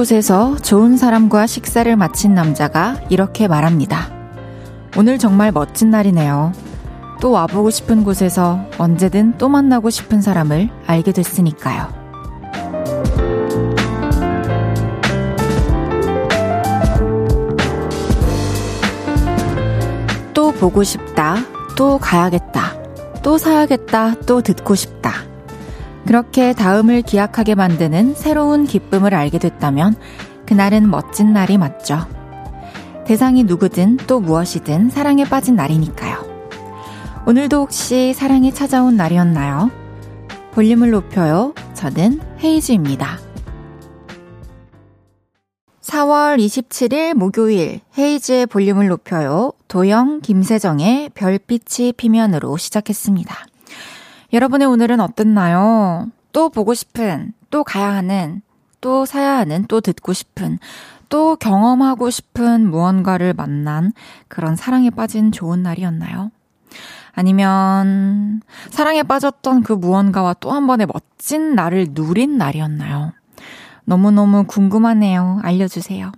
곳에서 좋은 사람과 식사를 마친 남자가 이렇게 말합니다. 오늘 정말 멋진 날이네요. 또 와보고 싶은 곳에서 언제든 또 만나고 싶은 사람을 알게 됐으니까요. 또 보고 싶다. 또 가야겠다. 또 사야겠다. 또 듣고 싶다. 그렇게 다음을 기약하게 만드는 새로운 기쁨을 알게 됐다면 그날은 멋진 날이 맞죠. 대상이 누구든 또 무엇이든 사랑에 빠진 날이니까요. 오늘도 혹시 사랑이 찾아온 날이었나요? 볼륨을 높여요. 저는 헤이즈입니다. 4월 27일 목요일 헤이즈의 볼륨을 높여요. 도영, 김세정의 별빛이 피면으로 시작했습니다. 여러분의 오늘은 어땠나요? 또 보고 싶은, 또 가야 하는, 또 사야 하는, 또 듣고 싶은, 또 경험하고 싶은 무언가를 만난 그런 사랑에 빠진 좋은 날이었나요? 아니면 사랑에 빠졌던 그 무언가와 또 한 번의 멋진 날을 누린 날이었나요? 너무너무 궁금하네요. 알려주세요.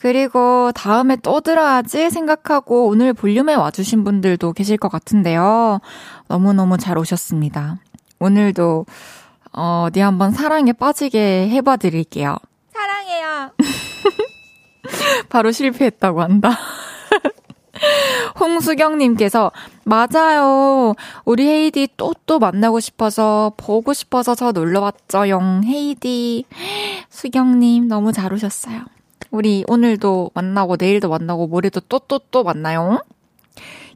그리고 다음에 또 들어야지 생각하고 오늘 볼륨에 와주신 분들도 계실 것 같은데요. 너무너무 잘 오셨습니다. 오늘도, 어, 어디 한번 사랑에 빠지게 해봐 드릴게요. 사랑해요. 바로 실패했다고 한다. 홍수경님께서, 맞아요. 우리 헤이디 또 또 만나고 싶어서, 보고 싶어서 저 놀러 왔죠, 영. 헤이디. 수경님, 너무 잘 오셨어요. 우리 오늘도 만나고, 내일도 만나고, 모레도 또 또 또 만나요.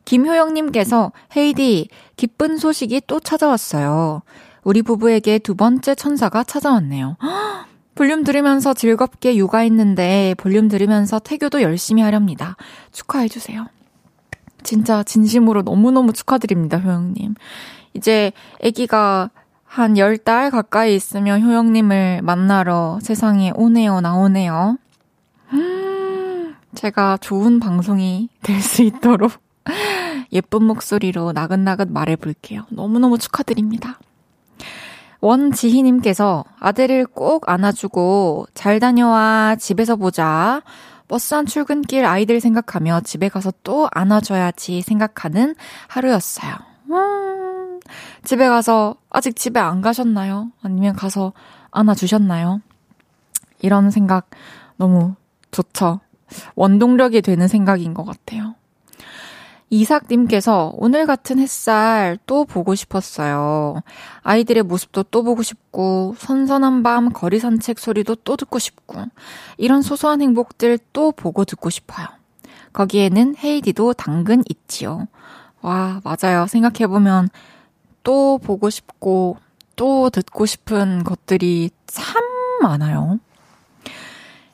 김효영님께서, 헤이디, 기쁜 소식이 또 찾아왔어요. 우리 부부에게 두 번째 천사가 찾아왔네요. 볼륨 들으면서 즐겁게 육아했는데 볼륨 들으면서 태교도 열심히 하렵니다. 축하해주세요. 진짜 진심으로 너무너무 축하드립니다, 효영님. 이제 아기가 한 10달 가까이 있으면 효영님을 만나러 세상에 오네요, 나오네요. 음, 제가 좋은 방송이 될 수 있도록 예쁜 목소리로 나긋나긋 말해볼게요. 너무너무 축하드립니다. 원지희님께서 아들을 꼭 안아주고 잘 다녀와 집에서 보자. 버스 안 출근길 아이들 생각하며 집에 가서 또 안아줘야지 생각하는 하루였어요. 음, 집에 가서 아직 집에 안 가셨나요? 아니면 가서 안아주셨나요? 이런 생각 너무 좋죠. 원동력이 되는 생각인 것 같아요. 이삭님께서 오늘 같은 햇살 또 보고 싶었어요. 아이들의 모습도 또 보고 싶고, 선선한 밤 거리 산책 소리도 또 듣고 싶고, 이런 소소한 행복들 또 보고 듣고 싶어요. 거기에는 헤이디도 당근 있지요. 와, 맞아요. 생각해보면 또 보고 싶고, 또 듣고 싶은 것들이 참 많아요.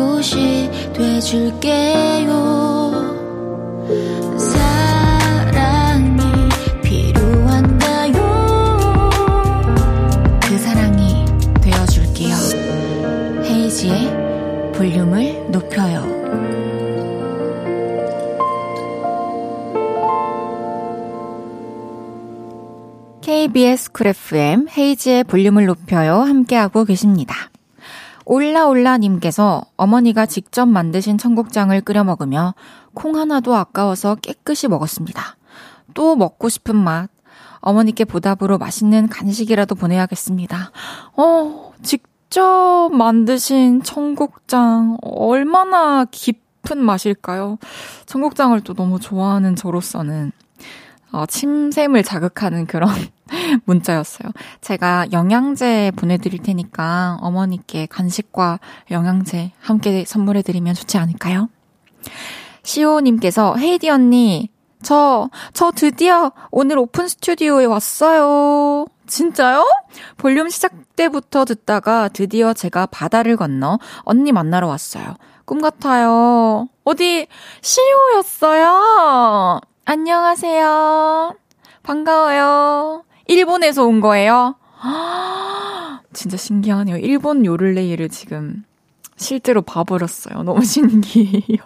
그곳이 돼줄게요. 헤이지의 볼륨을 높여요. KBS 쿨 FM 헤이지의 볼륨을 높여요. 함께하고 계십니다. 올라올라님께서 어머니가 직접 만드신 청국장을 끓여 먹으며 콩 하나도 아까워서 깨끗이 먹었습니다. 또 먹고 싶은 맛. 어머니께 보답으로 맛있는 간식이라도 보내야겠습니다. 어, 직 직접 만드신 청국장 얼마나 깊은 맛일까요? 청국장을 또 너무 좋아하는 저로서는 어, 침샘을 자극하는 그런 문자였어요. 제가 영양제 보내드릴 테니까 어머니께 간식과 영양제 함께 선물해드리면 좋지 않을까요? 시오님께서 헤이디 언니 저, 저 드디어 오늘 오픈 스튜디오에 왔어요. 진짜요? 볼륨 시작 때부터 듣다가 드디어 제가 바다를 건너 언니 만나러 왔어요. 꿈 같아요. 어디, 시오였어요? 안녕하세요. 반가워요. 일본에서 온 거예요? 진짜 신기하네요. 일본 요를레이를 지금 실제로 봐버렸어요. 너무 신기해요.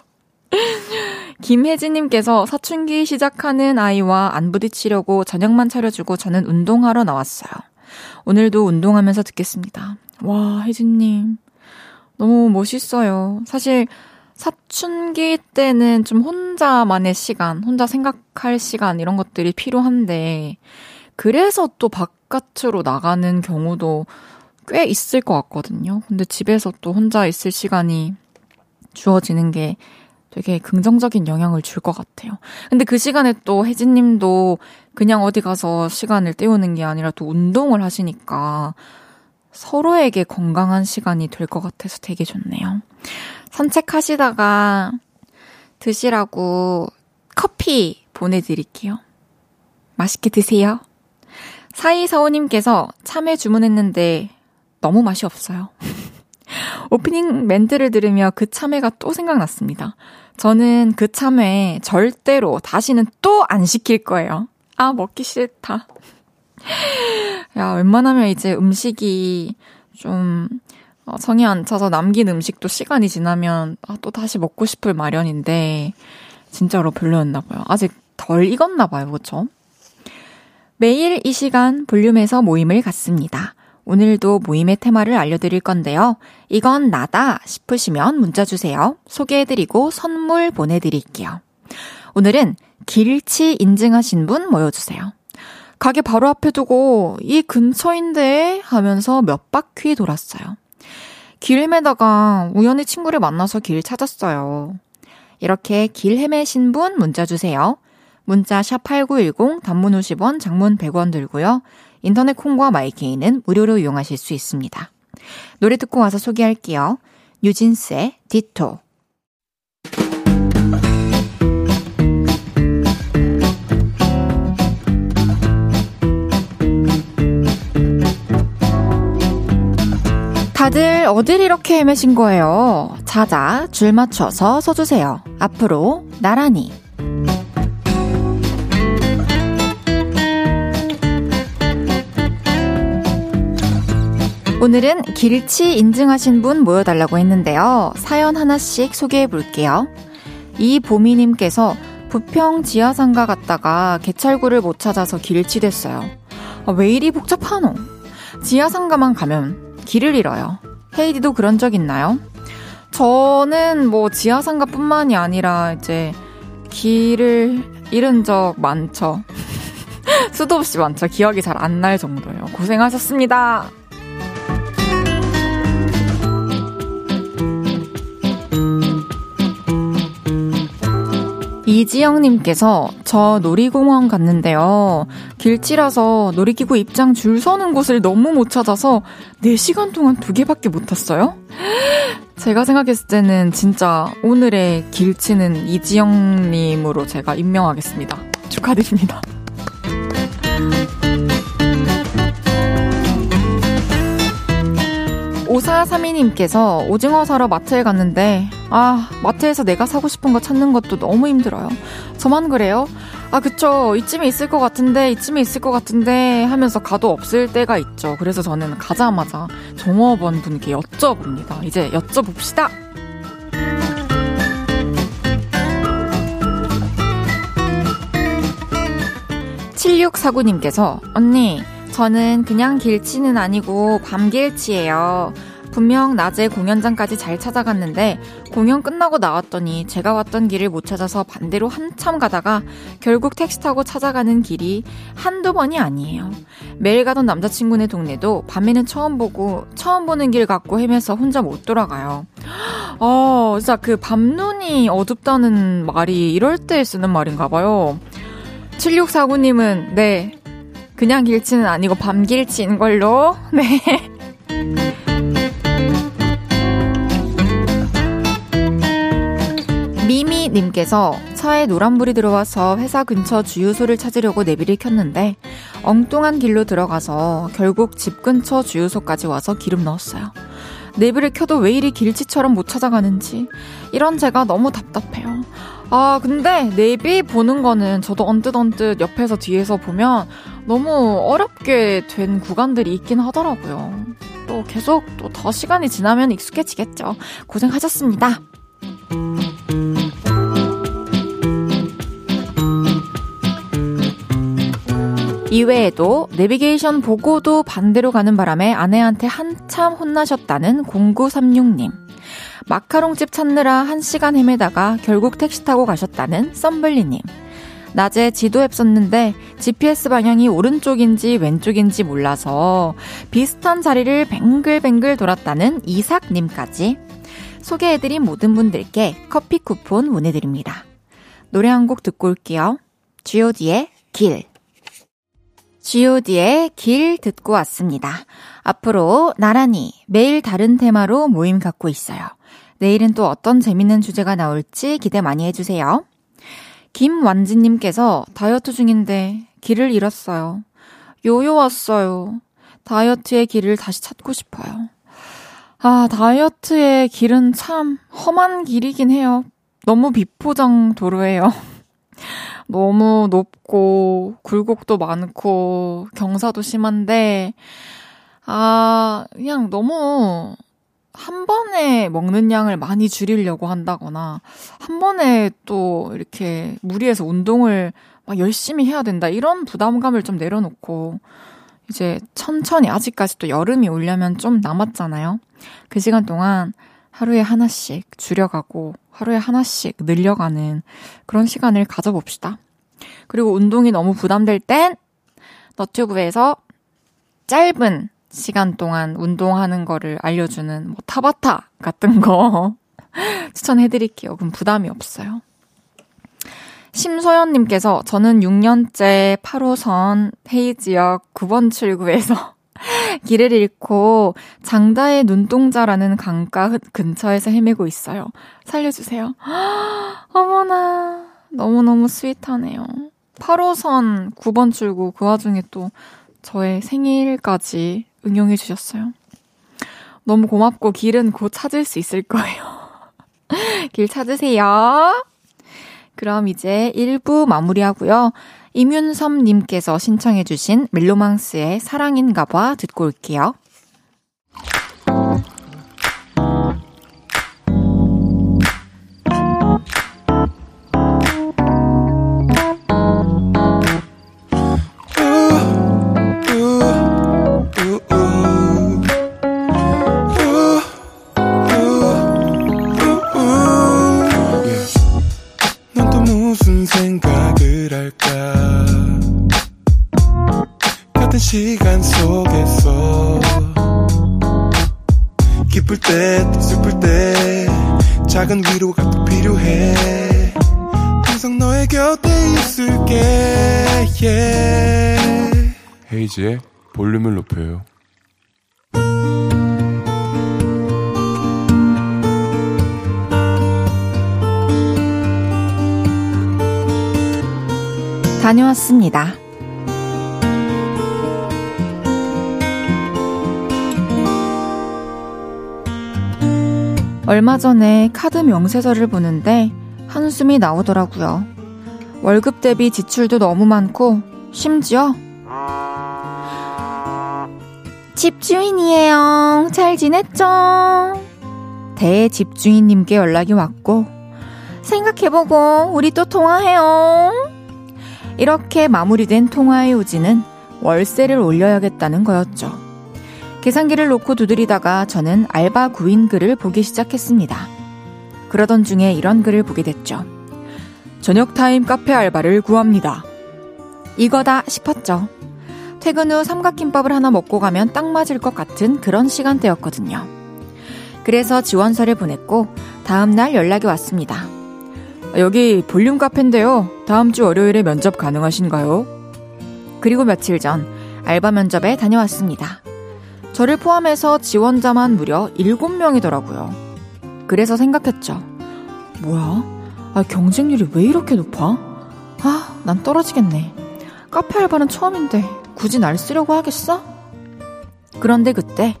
김혜진님께서 사춘기 시작하는 아이와 안 부딪히려고 저녁만 차려주고 저는 운동하러 나왔어요. 오늘도 운동하면서 듣겠습니다. 와, 혜진님. 너무 멋있어요. 사실 사춘기 때는 좀 혼자만의 시간, 혼자 생각할 시간 이런 것들이 필요한데 그래서 또 바깥으로 나가는 경우도 꽤 있을 것 같거든요. 근데 집에서 또 혼자 있을 시간이 주어지는 게 되게 긍정적인 영향을 줄 것 같아요. 근데 그 시간에 또 혜진 님도 그냥 어디 가서 시간을 때우는 게 아니라 또 운동을 하시니까 서로에게 건강한 시간이 될 것 같아서 되게 좋네요. 산책하시다가 드시라고 커피 보내드릴게요. 맛있게 드세요. 사이사오님께서 참외 주문했는데 너무 맛이 없어요. 오프닝 멘트를 들으며 그 참외가 또 생각났습니다. 저는 그 참외 절대로 다시는 또 안 시킬 거예요. 아, 먹기 싫다. 야, 웬만하면 이제 음식이 좀 어, 성이 안 차서 남긴 음식도 시간이 지나면 아, 또 다시 먹고 싶을 마련인데 진짜로 별로였나 봐요. 아직 덜 익었나 봐요. 그렇죠? 매일 이 시간 볼륨에서 모임을 갖습니다. 오늘도 모임의 테마를 알려드릴 건데요. 이건 나다 싶으시면 문자 주세요. 소개해드리고 선물 보내드릴게요. 오늘은 길치 인증하신 분 모여주세요. 가게 바로 앞에 두고 이 근처인데 하면서 몇 바퀴 돌았어요. 길 헤매다가 우연히 친구를 만나서 길 찾았어요. 이렇게 길 헤매신 분 문자 주세요. 문자 샵 8910 단문 50원, 장문 100원 들고요. 인터넷 콩과 마이케이는 무료로 이용하실 수 있습니다. 노래 듣고 와서 소개할게요. 뉴진스의 디토. 다들 어딜 이렇게 헤매신 거예요? 자자, 줄 맞춰서 서주세요. 앞으로, 나란히. 오늘은 길치 인증하신 분 모여달라고 했는데요. 사연 하나씩 소개해 볼게요. 이보미님께서 부평 지하상가 갔다가 개찰구를 못 찾아서 길치 됐어요. 아, 왜 이리 복잡하노? 지하상가만 가면 길을 잃어요. 헤이디도 그런 적 있나요? 저는 뭐 지하상가 뿐만이 아니라 이제 길을 잃은 적 많죠. 수도 없이 많죠. 기억이 잘 안 날 정도예요. 고생하셨습니다. 이지영님께서 저 놀이공원 갔는데요. 길치라서 놀이기구 입장 줄 서는 곳을 너무 못 찾아서 4시간 동안 두 개밖에 못 탔어요? 제가 생각했을 때는 진짜 오늘의 길치는 이지영님으로 제가 임명하겠습니다. 축하드립니다. 5432님께서 오징어 사러 마트에 갔는데, 아, 마트에서 내가 사고 싶은 거 찾는 것도 너무 힘들어요. 저만 그래요? 아, 그쵸. 이쯤에 있을 것 같은데, 이쯤에 있을 것 같은데 하면서 가도 없을 때가 있죠. 그래서 저는 가자마자 종업원 분께 여쭤봅니다. 이제 여쭤봅시다! 7649님께서, 언니, 저는 그냥 길치는 아니고 밤길치예요. 분명 낮에 공연장까지 잘 찾아갔는데 공연 끝나고 나왔더니 제가 왔던 길을 못 찾아서 반대로 한참 가다가 결국 택시 타고 찾아가는 길이 한두 번이 아니에요. 매일 가던 남자친구네 동네도 밤에는 처음 보고 처음 보는 길 갖고 헤매서 혼자 못 돌아가요. 어, 진짜 그 밤눈이 어둡다는 말이 이럴 때 쓰는 말인가 봐요. 7649님은 네, 그냥 길치는 아니고 밤길치인 걸로. 네. 님께서 차에 노란불이 들어와서 회사 근처 주유소를 찾으려고 내비를 켰는데 엉뚱한 길로 들어가서 결국 집 근처 주유소까지 와서 기름 넣었어요. 내비를 켜도 왜 이리 길치처럼 못 찾아가는지 이런 제가 너무 답답해요. 아 근데 내비 보는 거는 저도 언뜻 언뜻 옆에서 뒤에서 보면 너무 어렵게 된 구간들이 있긴 하더라고요. 또 계속 또 더 시간이 지나면 익숙해지겠죠. 고생하셨습니다. 이외에도 내비게이션 보고도 반대로 가는 바람에 아내한테 한참 혼나셨다는 0936님. 마카롱집 찾느라 1시간 헤매다가 결국 택시 타고 가셨다는 썸블리님. 낮에 지도 앱 썼는데 GPS 방향이 오른쪽인지 왼쪽인지 몰라서 비슷한 자리를 뱅글뱅글 돌았다는 이삭님까지 소개해드린 모든 분들께 커피 쿠폰 보내드립니다. 노래 한 곡 듣고 올게요. god의 길. god의 길 듣고 왔습니다. 앞으로 나란히 매일 다른 테마로 모임 갖고 있어요. 내일은 또 어떤 재밌는 주제가 나올지 기대 많이 해주세요. 김완진님께서 다이어트 중인데 길을 잃었어요. 요요 왔어요. 다이어트의 길을 다시 찾고 싶어요. 아, 다이어트의 길은 참 험한 길이긴 해요. 너무 비포장 도로예요. 너무 높고 굴곡도 많고 경사도 심한데 아 그냥 너무 한 번에 먹는 양을 많이 줄이려고 한다거나 한 번에 또 이렇게 무리해서 운동을 막 열심히 해야 된다 이런 부담감을 좀 내려놓고 이제 천천히 아직까지 또 여름이 오려면 좀 남았잖아요. 그 시간 동안 하루에 하나씩 줄여가고 하루에 하나씩 늘려가는 그런 시간을 가져봅시다. 그리고 운동이 너무 부담될 땐 너튜브에서 짧은 시간 동안 운동하는 거를 알려주는 뭐 타바타 같은 거 추천해드릴게요. 그럼 부담이 없어요. 심소연님께서 저는 6년째 8호선 헤이지역 9번 출구에서 길을 잃고 장다의 눈동자라는 강가 근처에서 헤매고 있어요. 살려주세요. 어머나, 너무너무 스윗하네요. 8호선 9번 출구 그 와중에 또 저의 생일까지 응용해 주셨어요. 너무 고맙고 길은 곧 찾을 수 있을 거예요. 길 찾으세요. 그럼 이제 1부 마무리하고요. 이윤섭님께서 신청해주신 멜로망스의 사랑인가 봐 듣고 올게요. 헤이지의 볼륨을 높여요. 다녀왔습니다. 얼마 전에 카드 명세서를 보는데 한숨이 나오더라고요. 월급 대비 지출도 너무 많고 심지어 집주인이에요. 잘 지냈죠? 대집주인님께 연락이 왔고, 생각해보고, 우리 또 통화해요. 이렇게 마무리된 통화의 요지는 월세를 올려야겠다는 거였죠. 계산기를 놓고 두드리다가 저는 알바 구인 글을 보기 시작했습니다. 그러던 중에 이런 글을 보게 됐죠. 저녁 타임 카페 알바를 구합니다. 이거다 싶었죠. 퇴근 후 삼각김밥을 하나 먹고 가면 딱 맞을 것 같은 그런 시간대였거든요. 그래서 지원서를 보냈고 다음날 연락이 왔습니다. 여기 볼륨 카페인데요. 다음 주 월요일에 면접 가능하신가요? 그리고 며칠 전 알바 면접에 다녀왔습니다. 저를 포함해서 지원자만 무려 7명이더라고요. 그래서 생각했죠. 뭐야? 아, 경쟁률이 왜 이렇게 높아? 아, 난 떨어지겠네. 카페 알바는 처음인데 굳이 날 쓰려고 하겠어? 그런데 그때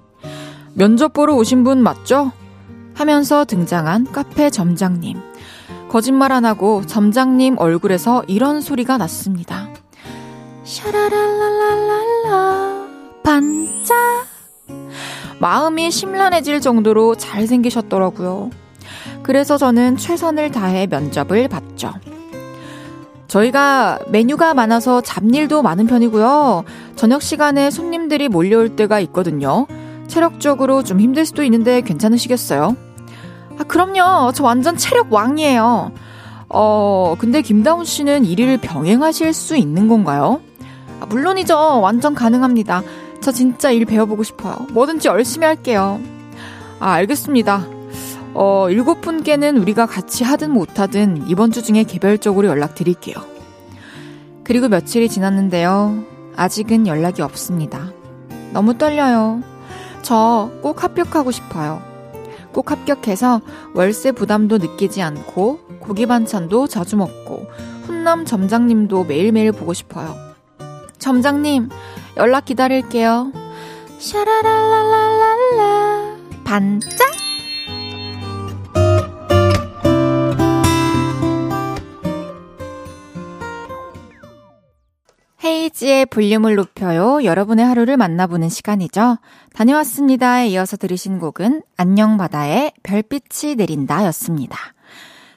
면접 보러 오신 분 맞죠? 하면서 등장한 카페 점장님. 거짓말 안 하고 점장님 얼굴에서 이런 소리가 났습니다. 샤라랄랄랄랄라 반짝 마음이 심란해질 정도로 잘생기셨더라고요. 그래서 저는 최선을 다해 면접을 봤죠. 저희가 메뉴가 많아서 잡일도 많은 편이고요. 저녁 시간에 손님들이 몰려올 때가 있거든요. 체력적으로 좀 힘들 수도 있는데 괜찮으시겠어요? 아, 그럼요. 저 완전 체력 왕이에요. 어, 근데 김다운 씨는 일을 병행하실 수 있는 건가요? 아, 물론이죠. 완전 가능합니다. 저 진짜 일 배워보고 싶어요. 뭐든지 열심히 할게요. 아, 알겠습니다. 어, 일곱 분께는 우리가 같이 하든 못하든 이번 주 중에 개별적으로 연락드릴게요. 그리고 며칠이 지났는데요. 아직은 연락이 없습니다. 너무 떨려요. 저 꼭 합격하고 싶어요. 꼭 합격해서 월세 부담도 느끼지 않고 고기 반찬도 자주 먹고 훈남 점장님도 매일매일 보고 싶어요. 점장님, 연락 기다릴게요. 샤라랄랄랄랄라. 반짝? 헤이지의 볼륨을 높여요. 여러분의 하루를 만나보는 시간이죠. 다녀왔습니다에 이어서 들으신 곡은 안녕 바다의 별빛이 내린다 였습니다.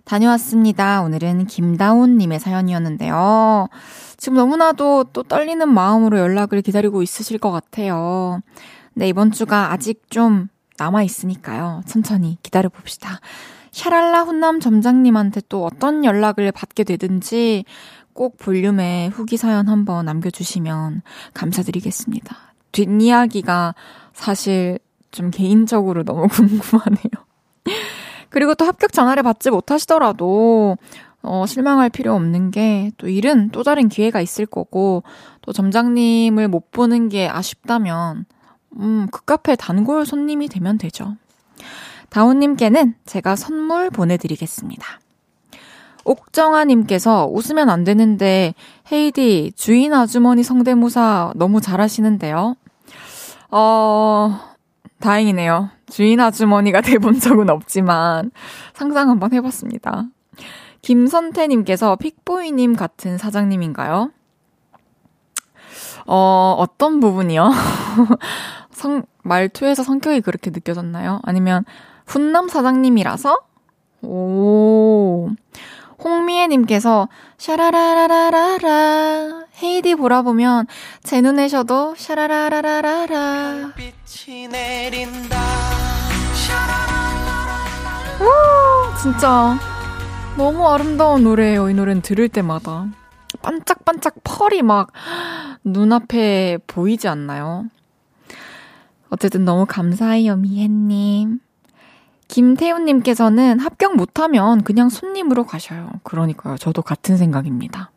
다녀왔습니다. 오늘은 김다온님의 사연이었는데요. 지금 너무나도 또 떨리는 마음으로 연락을 기다리고 있으실 것 같아요. 네, 이번 주가 아직 좀 남아있으니까요. 천천히 기다려봅시다. 샤랄라 훈남 점장님한테 또 어떤 연락을 받게 되든지 꼭 볼륨에 후기 사연 한번 남겨주시면 감사드리겠습니다. 뒷이야기가 사실 좀 개인적으로 너무 궁금하네요. 그리고 또 합격 전화를 받지 못하시더라도 어, 실망할 필요 없는 게 또 일은 또 다른 기회가 있을 거고 또 점장님을 못 보는 게 아쉽다면 음, 그 카페 단골 손님이 되면 되죠. 다운님께는 제가 선물 보내드리겠습니다. 옥정아님께서 웃으면 안 되는데, 헤이디, 주인 아주머니 성대모사 너무 잘하시는데요? 어, 다행이네요. 주인 아주머니가 돼본 적은 없지만, 상상 한번 해봤습니다. 김선태님께서 픽보이님 같은 사장님인가요? 어, 어떤 부분이요? 성, 말투에서 성격이 그렇게 느껴졌나요? 아니면, 훈남 사장님이라서? 오. 홍미애님께서 샤라라라라라 헤이디 보라 보면 제 눈에셔도 샤라라라라라 오 진짜 너무 아름다운 노래예요 이 노래는 들을 때마다. 반짝반짝 펄이 막 눈앞에 보이지 않나요? 어쨌든 너무 감사해요 미애님 김태훈님께서는 합격 못하면 그냥 손님으로 가셔요. 그러니까요. 저도 같은 생각입니다.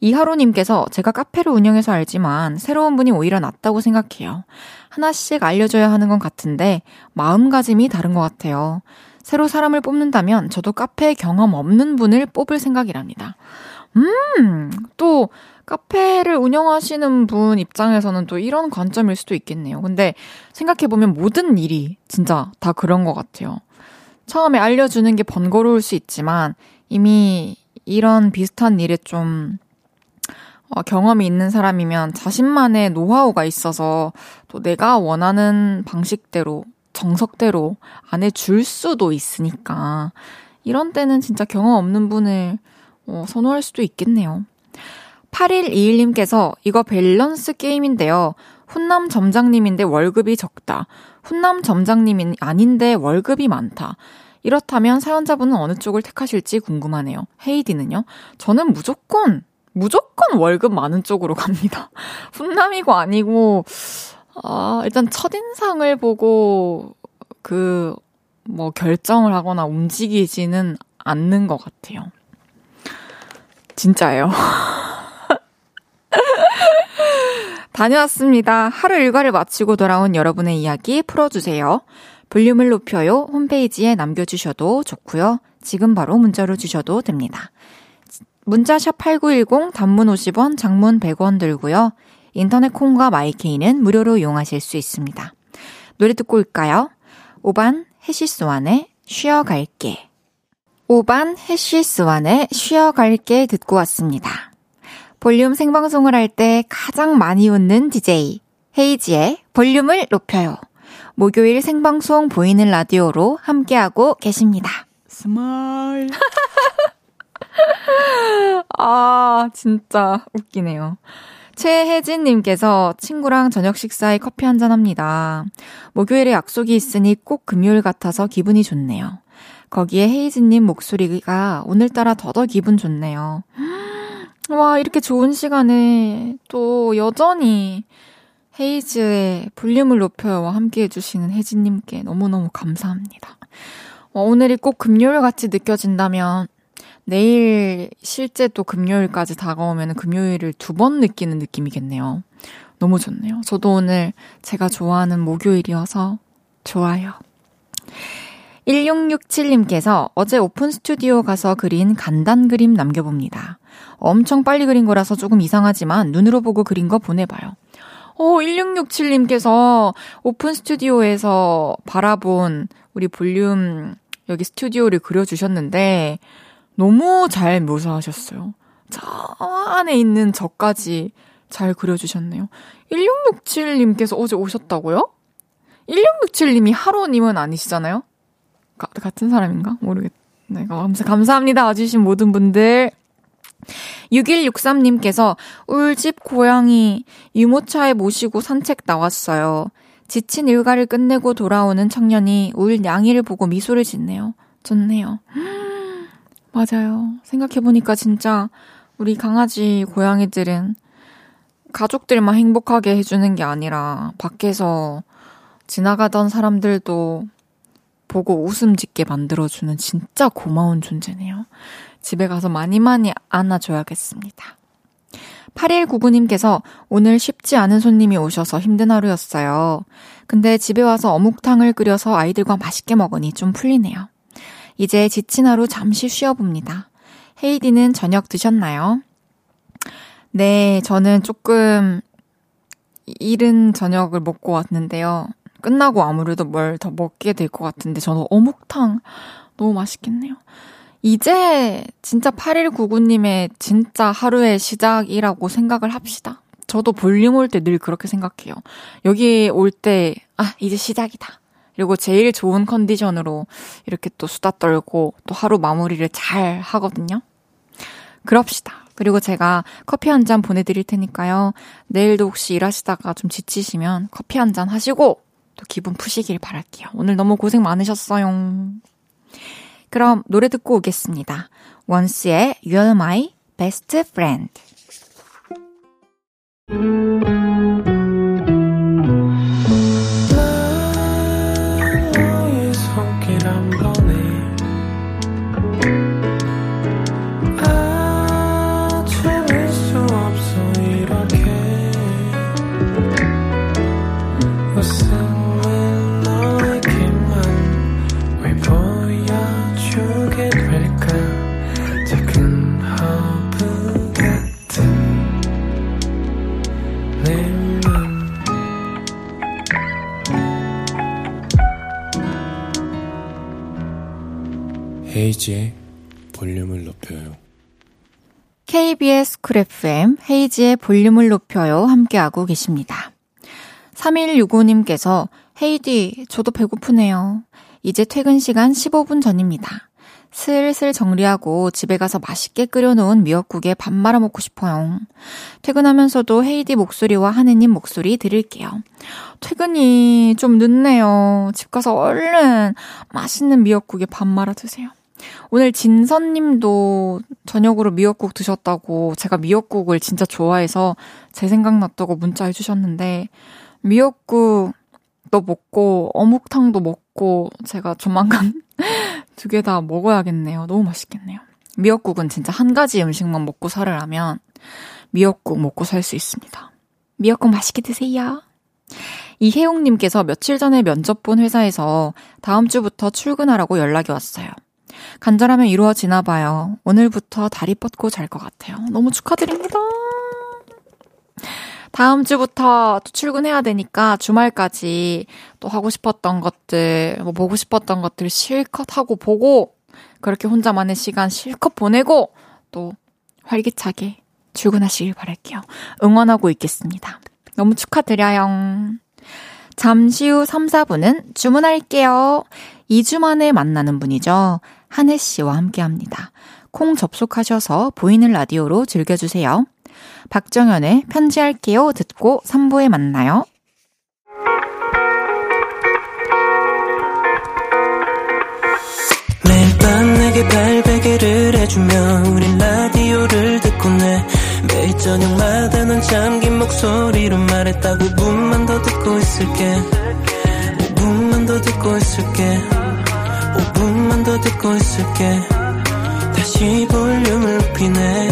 이하로님께서 제가 카페를 운영해서 알지만 새로운 분이 오히려 낫다고 생각해요. 하나씩 알려줘야 하는 건 같은데 마음가짐이 다른 것 같아요. 새로 사람을 뽑는다면 저도 카페 경험 없는 분을 뽑을 생각이랍니다. 음, 또 카페를 운영하시는 분 입장에서는 또 이런 관점일 수도 있겠네요. 근데 생각해보면 모든 일이 진짜 다 그런 것 같아요. 처음에 알려주는 게 번거로울 수 있지만 이미 이런 비슷한 일에 좀 어, 경험이 있는 사람이면 자신만의 노하우가 있어서 또 내가 원하는 방식대로 정석대로 안 해줄 수도 있으니까 이런 때는 진짜 경험 없는 분을 어, 선호할 수도 있겠네요. 8121님께서 이거 밸런스 게임인데요. 훈남 점장님인데 월급이 적다. 훈남 점장님이 아닌데 월급이 많다. 이렇다면 사연자분은 어느 쪽을 택하실지 궁금하네요. 헤이디는요? 저는 무조건, 무조건 월급 많은 쪽으로 갑니다. 훈남이고 아니고, 아, 일단 첫인상을 보고 그, 뭐, 결정을 하거나 움직이지는 않는 것 같아요. 진짜예요. 다녀왔습니다. 하루 일과를 마치고 돌아온 여러분의 이야기 풀어주세요. 볼륨을 높여요 홈페이지에 남겨주셔도 좋고요. 지금 바로 문자로 주셔도 됩니다. 문자샵 8910 단문 50원, 장문 100원 들고요. 인터넷 콩과 마이케이는 무료로 이용하실 수 있습니다. 노래 듣고 올까요? 오반 해쉬스완의 쉬어갈게. 오반 해쉬스완의 쉬어갈게 듣고 왔습니다. 볼륨 생방송을 할 때 가장 많이 웃는 DJ 헤이즈의 볼륨을 높여요. 목요일 생방송 보이는 라디오로 함께하고 계십니다. Smile. 아, 진짜 웃기네요. 최혜진님께서 친구랑 저녁 식사에 커피 한잔 합니다. 목요일에 약속이 있으니 꼭 금요일 같아서 기분이 좋네요. 거기에 헤이즈님 목소리가 오늘따라 더더 기분 좋네요. 와, 이렇게 좋은 시간에 또 여전히 헤이즈의 볼륨을 높여요와 함께 해주시는 혜진님께 너무너무 감사합니다. 어, 오늘이 꼭 금요일 같이 느껴진다면 내일 실제 또 금요일까지 다가오면 금요일을 두 번 느끼는 느낌이겠네요. 너무 좋네요. 저도 오늘 제가 좋아하는 목요일이어서 좋아요. 1667님께서 어제 오픈 스튜디오 가서 그린 간단 그림 남겨봅니다. 엄청 빨리 그린 거라서 조금 이상하지만 눈으로 보고 그린 거 보내봐요. 어, 1667님께서 오픈 스튜디오에서 바라본 우리 볼륨 여기 스튜디오를 그려주셨는데 너무 잘 묘사하셨어요. 저 안에 있는 저까지 잘 그려주셨네요. 1667님께서 어제 오셨다고요? 1667님이 하로님은 아니시잖아요? 가, 같은 사람인가? 모르겠 네. 감사, 감사합니다. 와주신 모든 분들. 6163님께서 울집 고양이 유모차에 모시고 산책 나왔어요. 지친 일과를 끝내고 돌아오는 청년이 울 양이를 보고 미소를 짓네요. 좋네요. 맞아요. 생각해보니까 진짜 우리 강아지 고양이들은 가족들만 행복하게 해주는 게 아니라 밖에서 지나가던 사람들도 보고 웃음 짓게 만들어주는 진짜 고마운 존재네요. 집에 가서 많이 많이 안아줘야겠습니다. 8199님께서 오늘 쉽지 않은 손님이 오셔서 힘든 하루였어요. 근데 집에 와서 어묵탕을 끓여서 아이들과 맛있게 먹으니 좀 풀리네요. 이제 지친 하루 잠시 쉬어봅니다. 헤이디는 저녁 드셨나요? 네, 저는 조금 이른 저녁을 먹고 왔는데요. 끝나고 아무래도 뭘 더 먹게 될 것 같은데 저는 어묵탕 너무 맛있겠네요. 이제 진짜 8199님의 진짜 하루의 시작이라고 생각을 합시다. 저도 볼륨 올 때 늘 그렇게 생각해요. 여기 올 때, 아, 이제 시작이다. 그리고 제일 좋은 컨디션으로 이렇게 또 수다 떨고 또 하루 마무리를 잘 하거든요. 그럽시다. 그리고 제가 커피 한 잔 보내드릴 테니까요. 내일도 혹시 일하시다가 좀 지치시면 커피 한 잔 하시고 또 기분 푸시길 바랄게요. 오늘 너무 고생 많으셨어요. 그럼 노래 듣고 오겠습니다. 원스의 You're My Best Friend. 헤이즈의 볼륨을 높여요. KBS 쿨 FM 헤이즈의 볼륨을 높여요 함께하고 계십니다. 3165님께서 헤이디 저도 배고프네요. 이제 퇴근 시간 15분 전입니다. 슬슬 정리하고 집에 가서 맛있게 끓여놓은 미역국에 밥 말아 먹고 싶어요. 퇴근하면서도 헤이디 목소리와 한해님 목소리 들을게요. 퇴근이 좀 늦네요. 집 가서 얼른 맛있는 미역국에 밥 말아 드세요. 오늘 진선님도 저녁으로 미역국 드셨다고 제가 미역국을 진짜 좋아해서 제 생각났다고 문자 해주셨는데 미역국도 먹고 어묵탕도 먹고 제가 조만간 두 개 다 먹어야겠네요. 너무 맛있겠네요. 미역국은 진짜 한 가지 음식만 먹고 살으라면 미역국 먹고 살 수 있습니다. 미역국 맛있게 드세요. 이혜용님께서 며칠 전에 면접 본 회사에서 다음 주부터 출근하라고 연락이 왔어요. 간절하면 이루어지나 봐요. 오늘부터 다리 뻗고 잘 것 같아요. 너무 축하드립니다. 다음 주부터 또 출근해야 되니까 주말까지 또 하고 싶었던 것들, 뭐 보고 싶었던 것들 실컷 하고 보고, 그렇게 혼자만의 시간 실컷 보내고, 또 활기차게 출근하시길 바랄게요. 응원하고 있겠습니다. 너무 축하드려요. 잠시 후 3, 4분은 주문할게요. 2주 만에 만나는 분이죠. 한혜 씨와 함께 합니다. 콩 접속하셔서 보이는 라디오로 즐겨주세요. 박정현의 편지할게요 듣고 3부에 만나요. 매일 밤 내게 발베개를 해주며 우린 라디오를 듣고 내 매일 저녁마다 넌 잠긴 목소리로 말했다 5분만 더 듣고 있을게 5분만 더 듣고 있을게 5분만 더 듣고 있을게 다시 볼륨을 높이네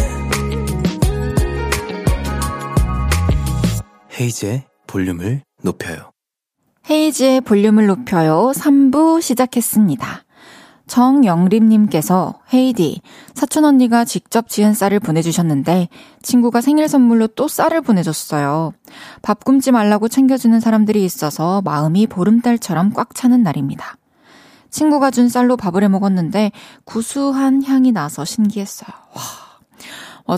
헤이즈의 볼륨을 높여요. 헤이즈의 볼륨을 높여요. 3부 시작했습니다. 정영림님께서 헤이디, 사촌 언니가 직접 지은 쌀을 보내주셨는데 친구가 생일 선물로 또 쌀을 보내줬어요. 밥 굶지 말라고 챙겨주는 사람들이 있어서 마음이 보름달처럼 꽉 차는 날입니다. 친구가 준 쌀로 밥을 해 먹었는데 구수한 향이 나서 신기했어요. 와,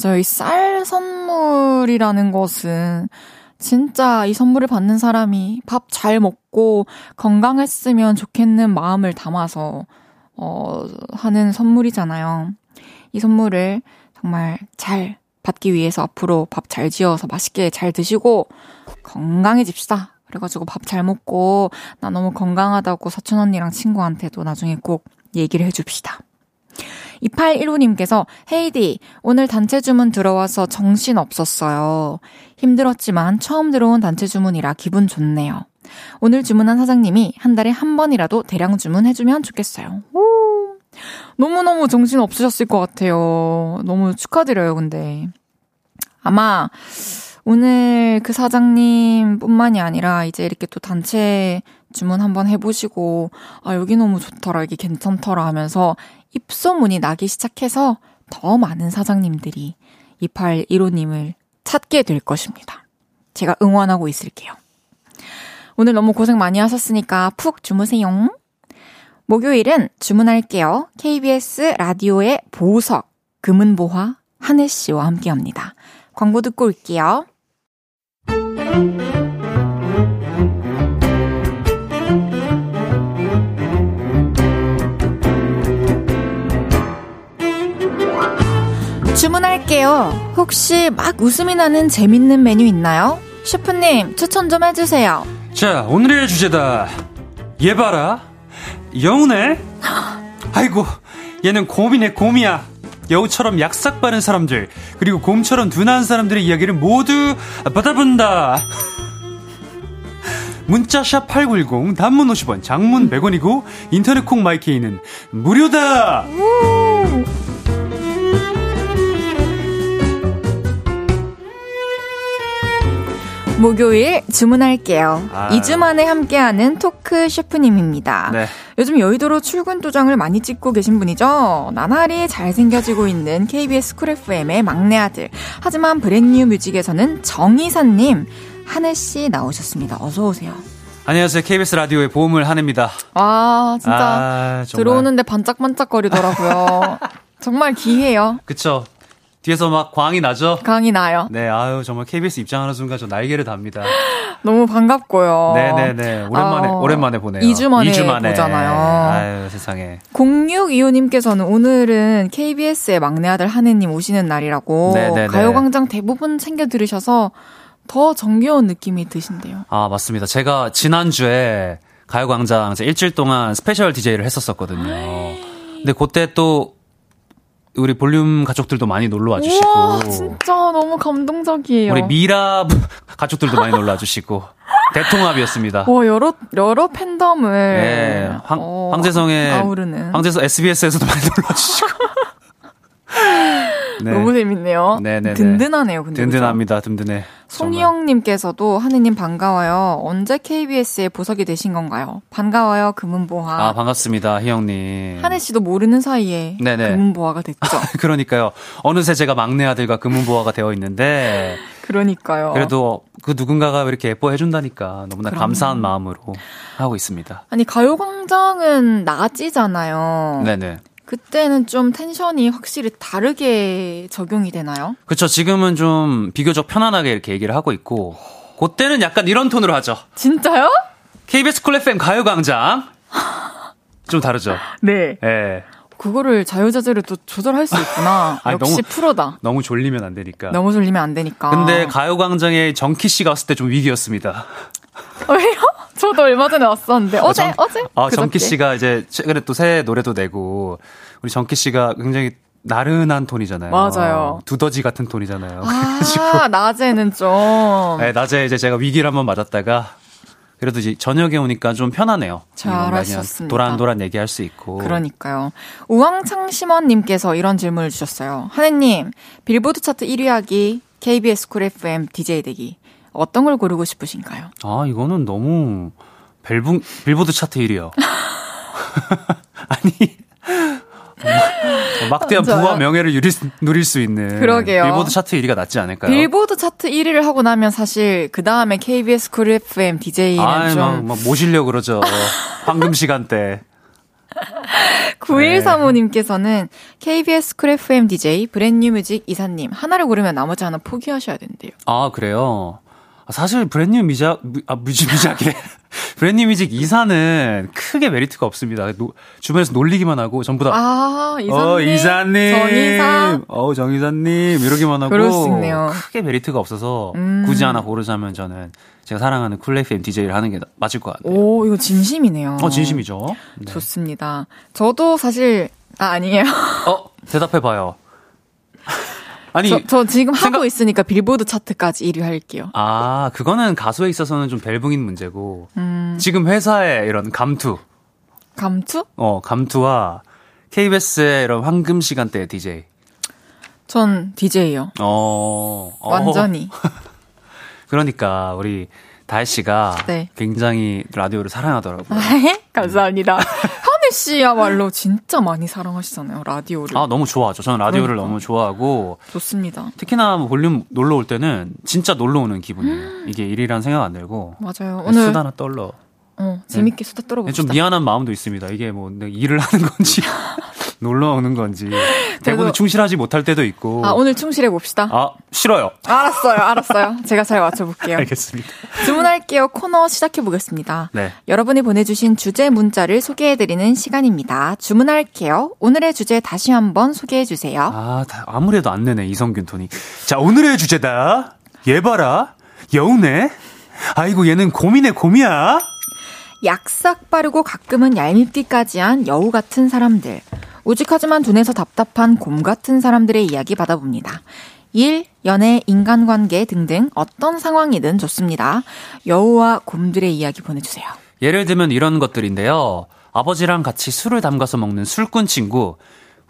맞아요. 이 쌀 선물이라는 것은 진짜 이 선물을 받는 사람이 밥 잘 먹고 건강했으면 좋겠는 마음을 담아서 어, 하는 선물이잖아요. 이 선물을 정말 잘 받기 위해서 앞으로 밥 잘 지어서 맛있게 잘 드시고 건강해집시다. 그래가지고 밥 잘 먹고 나 너무 건강하다고 사촌 언니랑 친구한테도 나중에 꼭 얘기를 해줍시다. 2815님께서 헤이디, 오늘 단체 주문 들어와서 정신 없었어요. 힘들었지만 처음 들어온 단체 주문이라 기분 좋네요. 오늘 주문한 사장님이 한 달에 한 번이라도 대량 주문해주면 좋겠어요. 오, 너무너무 정신 없으셨을 것 같아요. 너무 축하드려요, 근데. 아마, 오늘 그 사장님 뿐만이 아니라 이제 이렇게 또 단체 주문 한번 해보시고, 아, 여기 너무 좋더라, 여기 괜찮더라 하면서 입소문이 나기 시작해서 더 많은 사장님들이 2815님을 찾게 될 것입니다. 제가 응원하고 있을게요. 오늘 너무 고생 많이 하셨으니까 푹 주무세요. 목요일은 주문할게요. KBS 라디오의 보석, 금은보화, 한혜 씨와 함께 합니다. 광고 듣고 올게요. 주문할게요. 혹시 막 웃음이 나는 재밌는 메뉴 있나요? 셰프님, 추천 좀 해주세요. 자, 오늘의 주제다. 얘 봐라. 여우네? 아이고, 얘는 곰이네, 곰이야. 여우처럼 약삭 빠른 사람들, 그리고 곰처럼 둔한 사람들의 이야기를 모두 받아본다. 문자샵 8910, 단문 50원, 장문 100원이고, 인터넷 콩 마이케이는 무료다! 목요일 주문할게요. 아 2주 만에 함께하는 토크 셰프님입니다. 네. 요즘 여의도로 출근 도장을 많이 찍고 계신 분이죠. 나날이 잘생겨지고 있는 KBS 쿨 FM의 막내 아들. 하지만 브랜뉴 뮤직에서는 정이사님, 한해씨 나오셨습니다. 어서오세요. 안녕하세요. KBS 라디오의 보험을 한혜입니다. 아, 진짜. 아, 들어오는데 반짝반짝거리더라고요. 정말 기해요. 그쵸. 뒤에서 막 광이 나죠? 광이 나요. 네, 아유, 정말 KBS 입장하는 순간 저 날개를 답니다. 너무 반갑고요. 네네네. 오랜만에, 어, 오랜만에 보네요. 2주 만에, 2주 만에 보잖아요. 아유, 세상에. 0625님께서는 오늘은 KBS의 막내 아들 한혜님 오시는 날이라고 네네네. 가요광장 대부분 챙겨 들으셔서 더 정겨운 느낌이 드신대요. 아, 맞습니다. 제가 지난주에 가요광장 일주일 동안 special DJ를 했었었거든요. 근데 그때 또 우리 볼륨 가족들도 많이 놀러 와주시고. 우와, 진짜 너무 감동적이에요. 우리 미라 가족들도 많이 놀러 와주시고. 대통합이었습니다. 와, 여러, 여러 팬덤을. 네. 황, 어, 황제성의. 아우르는. 황제성 SBS에서도 많이 놀러 와주시고. 네. 너무 재밌네요. 네네 든든하네요. 근데 든든합니다. 그렇죠? 든든해. 송희영님께서도 하느님 반가워요. 언제 KBS에 보석이 되신 건가요? 반가워요, 금은보화. 아 반갑습니다, 희영님. 한혜 씨도 모르는 사이에 네네. 금은보화가 됐죠. 그러니까요. 어느새 제가 막내 아들과 금은보화가 되어 있는데. 그러니까요. 그래도 그 누군가가 이렇게 예뻐해 준다니까 너무나 그럼요. 감사한 마음으로 하고 있습니다. 아니 가요광장은 낮이잖아요. 네네. 그때는 좀 tension이 확실히 다르게 적용이 되나요? 그렇죠. 지금은 좀 비교적 편안하게 이렇게 얘기를 하고 있고 그때는 약간 이런 톤으로 하죠. 진짜요? KBS 쿨 FM 가요광장 좀 다르죠. 네. 네. 그거를 자유자재로 또 조절할 수 있구나. 아니, 역시 너무, 프로다. 너무 졸리면 안 되니까. 너무 졸리면 안 되니까. 근데 가요광장에 정키 씨가 왔을 때 좀 위기였습니다. 왜요? 저도 얼마 전에 왔었는데 어, 어제 정, 어제 아 정키 씨가 이제 최근에 또 새 노래도 내고 우리 정키 씨가 굉장히 나른한 톤이잖아요. 맞아요. 두더지 같은 톤이잖아요. 아, 낮에는 좀. 네, 낮에 이제 제가 위기를 한번 맞았다가 그래도 이제 저녁에 오니까 좀 편하네요. 잘하셨습니다. 도란도란 얘기할 수 있고. 그러니까요. 우왕창 심원님께서 이런 질문을 주셨어요. 한해님, 빌보드 차트 1위 하기, KBS 쿨 FM DJ 되기. 어떤 걸 고르고 싶으신가요? 아, 이거는 너무 밸붕, 빌보드 차트 1위요. 아니, 막대한 부와 명예를 누릴, 누릴 수 있는 그러게요. 빌보드 차트 1위가 낫지 않을까요? 빌보드 차트 1위를 하고 나면 사실 그 다음에 KBS 쿨 FM DJ는 아, 좀 막, 막 모시려 그러죠. 황금 시간대. 9135님께서는 KBS 쿨 FM DJ 브랜뉴 뮤직 이사님 하나를 고르면 나머지 하나 포기하셔야 된대요. 아 그래요? 사실 브랜뉴 미작, 아, 뮤직, 뮤직이래. 브랜뉴 뮤직 이사는 크게 메리트가 없습니다. 노, 주변에서 놀리기만 하고 전부 다. 아, 이사님. 어, 이사님. 정이사. 어, 정이사님. 이러기만 하고. 크게 메리트가 없어서 음. 굳이 하나 고르자면 저는 제가 사랑하는 쿨 FM DJ를 하는 게 맞을 것 같아요. 오, 이거 진심이네요. 어, 진심이죠. 네. 좋습니다. 저도 사실, 아, 아니에요. 어, 대답해 봐요. 아니 저, 저 지금 생각... 하고 있으니까 빌보드 차트까지 1위 할게요. 아 그거는 가수에 있어서는 좀 벨붕인 문제고 음... 지금 회사의 이런 감투. 감투? 어 감투와 KBS의 이런 황금 시간대 DJ. 전 DJ요. 어, 어. 완전히. 그러니까 우리 다혜 씨가 네. 굉장히 라디오를 사랑하더라고요. 감사합니다. 씨야말로 진짜 많이 사랑하시잖아요, 라디오를. 아, 너무 좋아하죠. 저는 라디오를 그러니까. 너무 좋아하고. 좋습니다. 특히나 뭐 볼륨 놀러 올 때는 진짜 놀러 오는 기분이에요. 음. 이게 일이란 생각 안 들고. 맞아요. 오늘. 수다 하나 떨러. 어, 재밌게 네. 수다 떨어봅시다. 좀 미안한 마음도 있습니다. 이게 뭐 일을 하는 건지 놀러 오는 건지 대본에 충실하지 못할 때도 있고. 아 오늘 충실해 봅시다. 아 싫어요. 알았어요, 알았어요. 제가 잘 맞춰볼게요. 알겠습니다. 주문할게요. 코너 시작해 보겠습니다. 네. 여러분이 보내주신 주제 문자를 소개해드리는 시간입니다. 주문할게요. 오늘의 주제 다시 한번 소개해 주세요. 아 아무래도 안 내네 이성균 톤이. 자 오늘의 주제다. 얘 봐라 여우네. 아이고 얘는 고민의 고미야. 약삭 빠르고 가끔은 얄밉기까지 한 여우 같은 사람들. 우직하지만 둔해서 답답한 곰 같은 사람들의 이야기 받아봅니다. 일, 연애, 인간관계 등등 어떤 상황이든 좋습니다. 여우와 곰들의 이야기 보내주세요. 예를 들면 이런 것들인데요. 아버지랑 같이 술을 담가서 먹는 술꾼 친구,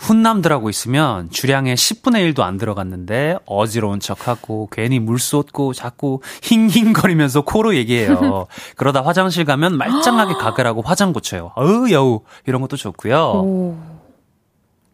훈남들하고 있으면 주량의 10분의 1도 안 들어갔는데 어지러운 척하고 괜히 물 쏟고 자꾸 힝힝거리면서 코로 얘기해요. 그러다 화장실 가면 말짱하게 가글하고 화장 고쳐요. 어우 여우 이런 것도 좋고요. 오.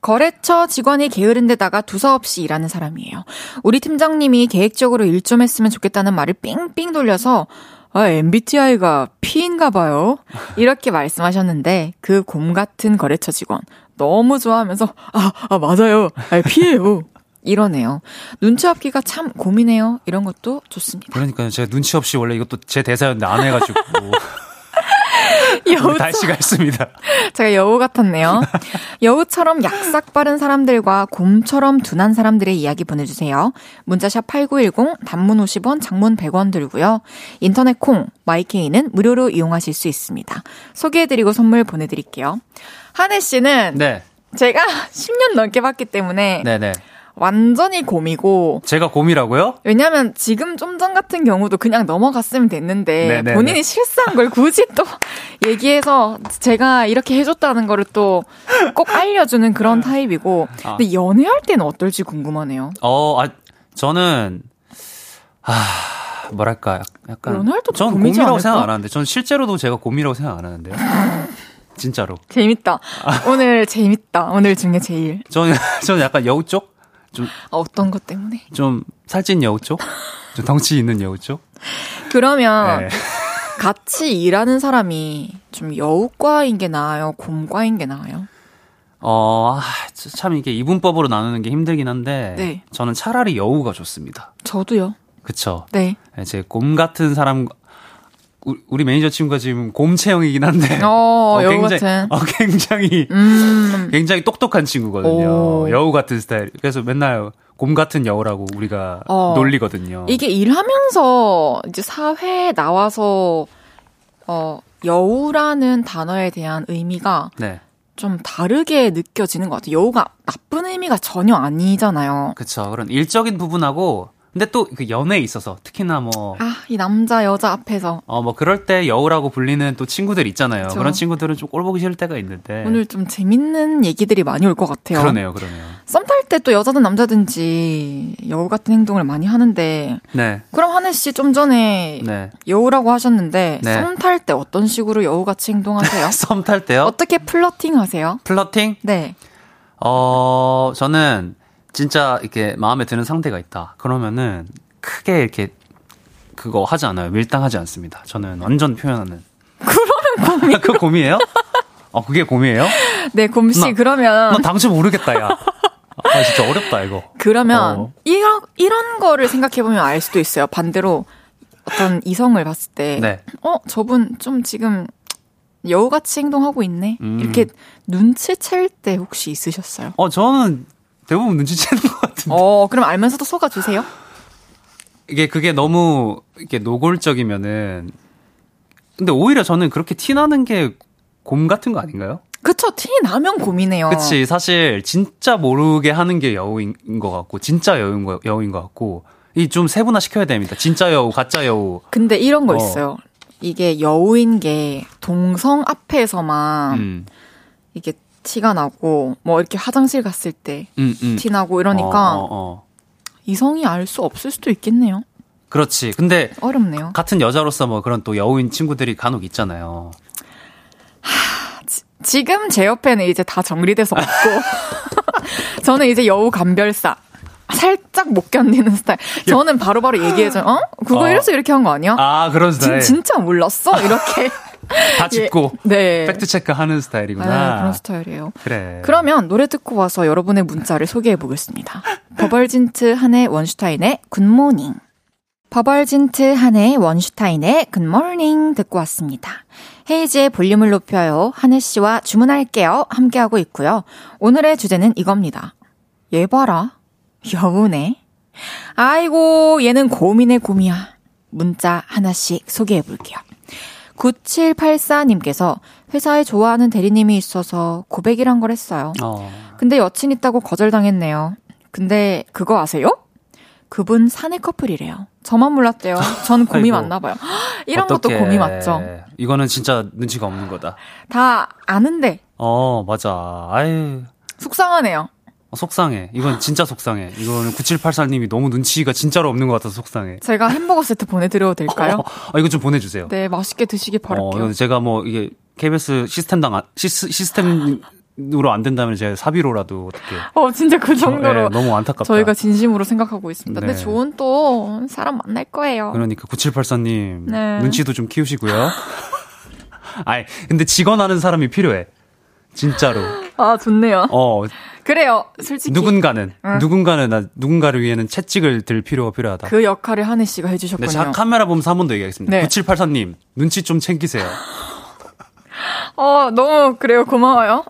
거래처 직원이 게으른 데다가 두서없이 일하는 사람이에요. 우리 팀장님이 계획적으로 일 좀 했으면 좋겠다는 말을 삥삥 돌려서 아, MBTI가 P인가 봐요. 이렇게 말씀하셨는데 그 곰 같은 거래처 직원 너무 좋아하면서 아, 아 맞아요. 아, P예요. 이러네요. 눈치 없기가 참 고민해요. 이런 것도 좋습니다. 그러니까요. 제가 눈치 없이 원래 이것도 제 대사였는데 안 해가지고. 여우 달씨가 있습니다. 제가 여우 같았네요. 여우처럼 약삭 빠른 사람들과 곰처럼 둔한 사람들의 이야기 보내주세요. 문자샵 8910, 단문 50원, 장문 100원 들고요. 인터넷 콩, 마이케이는 무료로 이용하실 수 있습니다. 소개해드리고 선물 보내드릴게요. 한혜 씨는 네. 제가 10년 넘게 봤기 때문에 네네. 완전히 곰이고. 제가 곰이라고요? 왜냐면 지금 좀 전 같은 경우도 그냥 넘어갔으면 됐는데 네네네. 본인이 실수한 걸 굳이 또 얘기해서 제가 이렇게 해줬다는 거를 또 꼭 알려주는 그런 타입이고. 아. 근데 연애할 때는 어떨지 궁금하네요. 어, 아, 저는 아 뭐랄까 약간 연애할 때전 곰이라고 않을까? 생각 안 하는데 전 실제로도 제가 곰이라고 생각 안 하는데요. 진짜로. 재밌다. 오늘 재밌다. 오늘 중에 제일. 저는 저는 약간 여우 쪽? 좀 아, 어떤 것 때문에? 좀 살찐 여우 쪽? 좀 덩치 있는 여우 쪽? 그러면 네. 같이 일하는 사람이 좀 여우과인 게 나아요? 곰과인 게 나아요? 어, 아, 참 이게 이분법으로 나누는 게 힘들긴 한데 네. 저는 차라리 여우가 좋습니다. 저도요. 그쵸. 네. 제 곰 같은 사람 우리 매니저 친구가 지금 곰 체형이긴 한데 어, 어 여우 굉장히, 같은. 어, 굉장히 음. 굉장히 똑똑한 친구거든요. 오. 여우 같은 스타일. 그래서 맨날 곰 같은 여우라고 우리가 어. 놀리거든요. 이게 일하면서 이제 사회에 나와서 어 여우라는 단어에 대한 의미가 네. 좀 다르게 느껴지는 것 같아요. 여우가 나쁜 의미가 전혀 아니잖아요. 그렇죠. 그런 일적인 부분하고 근데 또 그 연애에 있어서 특히나 뭐 아, 이 남자 여자 앞에서 어 뭐 그럴 때 여우라고 불리는 또 친구들 있잖아요. 그쵸. 그런 친구들은 좀 꼴 보기 싫을 때가 있는데 오늘 좀 재밌는 얘기들이 많이 올 것 같아요. 그러네요. 그러네요. 썸 탈 때 또 여자든 남자든지 여우 같은 행동을 많이 하는데 네. 그럼 한해 씨 좀 전에 네. 여우라고 하셨는데 네. 썸탈 때 어떤 식으로 여우 같이 행동하세요? 썸 탈 때요? 어떻게 flirting 하세요? flirting? 네. 어, 저는 진짜 이렇게 마음에 드는 상대가 있다. 그러면은 크게 이렇게 그거 하지 않아요. 밀당하지 않습니다. 저는 완전 표현하는. 그러면 곰이. 그 곰이에요? 어, 그게 곰이에요? 네, 곰씨, 그러면. 나 당최 모르겠다, 야. 아, 진짜 어렵다, 이거. 그러면, 어. 이런, 이런 거를 생각해보면 알 수도 있어요. 반대로, 어떤 이성을 봤을 때, 네. 어, 저분 좀 지금 여우같이 행동하고 있네? 음. 이렇게 눈치챌 때 혹시 있으셨어요? 어, 저는 대부분 눈치채는 것 같은데. 어, 그럼 알면서도 속아주세요? 이게 그게 너무 이게 노골적이면은 근데 오히려 저는 그렇게 티 나는 게 곰 같은 거 아닌가요? 그쵸, 티 나면 곰이네요. 그치, 사실 진짜 모르게 하는 게 여우인 것 같고, 진짜 여우인, 거, 여우인 것 같고, 이 좀 세분화 시켜야 됩니다. 진짜 여우, 가짜 여우. 근데 이런 거 어. 있어요. 이게 여우인 게 동성 앞에서만 음. 이게 티가 나고 뭐 이렇게 화장실 갔을 때 음, 음. 티 나고 이러니까 어, 어, 어. 이성이 알 수 없을 수도 있겠네요. 그렇지. 근데 어렵네요. 같은 여자로서 뭐 그런 또 여우인 친구들이 간혹 있잖아요. 하, 지, 지금 제 옆에는 이제 다 정리돼서 없고 저는 이제 여우 감별사 살짝 못 견디는 스타일. 저는 바로바로 얘기해줘. 어? 그거 어. 이래서 이렇게 한 거 아니야? 아, 그런 스타일. 진, 진짜 몰랐어? 이렇게. 다 짚고 예, 네. 팩트 체크하는 스타일이구나. 네, 그런 스타일이에요. 그래. 그러면 노래 듣고 와서 여러분의 문자를 소개해 보겠습니다. 버벌진트 한해 원슈타인의 Good Morning. 버벌진트 한해 원슈타인의 Good Morning 듣고 왔습니다. 헤이즈의 볼륨을 높여요. 한해 씨와 주문할게요. 함께하고 있고요. 오늘의 주제는 이겁니다. 얘 봐라. 여우네. 아이고, 얘는 곰이네 곰이야. 문자 하나씩 소개해 볼게요. 9784님께서 회사에 좋아하는 대리님이 있어서 고백이란 걸 했어요. 어. 근데 여친 있다고 거절당했네요. 근데 그거 아세요? 그분 사내 커플이래요. 저만 몰랐대요. 전 곰이 맞나 봐요. 이런 어떡해. 것도 곰이 맞죠. 이거는 진짜 눈치가 없는 거다. 다 아는데. 어, 맞아. 아유. 속상하네요. 어, 속상해. 이건 진짜 속상해. 이거는 9784님이 너무 눈치가 진짜로 없는 것 같아서 속상해. 제가 햄버거 세트 보내드려도 될까요? 어, 아, 이거 좀 보내주세요. 네, 맛있게 드시길 바랄게요. 어, 제가 뭐, 이게, KBS 시스템당, 시스, 시스템, 으로 안 된다면 제가 사비로라도 어떻게. 어, 진짜 그 정도로. 네, 너무 안타깝다. 저희가 진심으로 생각하고 있습니다. 네. 근데 좋은 또 사람 만날 거예요. 그러니까 9784님 네. 눈치도 좀 키우시고요. 아이, 근데 직원하는 사람이 필요해. 진짜로. 아, 좋네요. 어. 그래요. 솔직히 누군가는 응. 누군가는 나 누군가를 위해는 채찍을 들 필요가 필요하다. 그 역할을 한혜 씨가 해주셨군요. 네, 자, 카메라 보면서 한 번 더 얘기하겠습니다. 네. 9784님 눈치 좀 챙기세요. 어 너무 그래요 고마워요.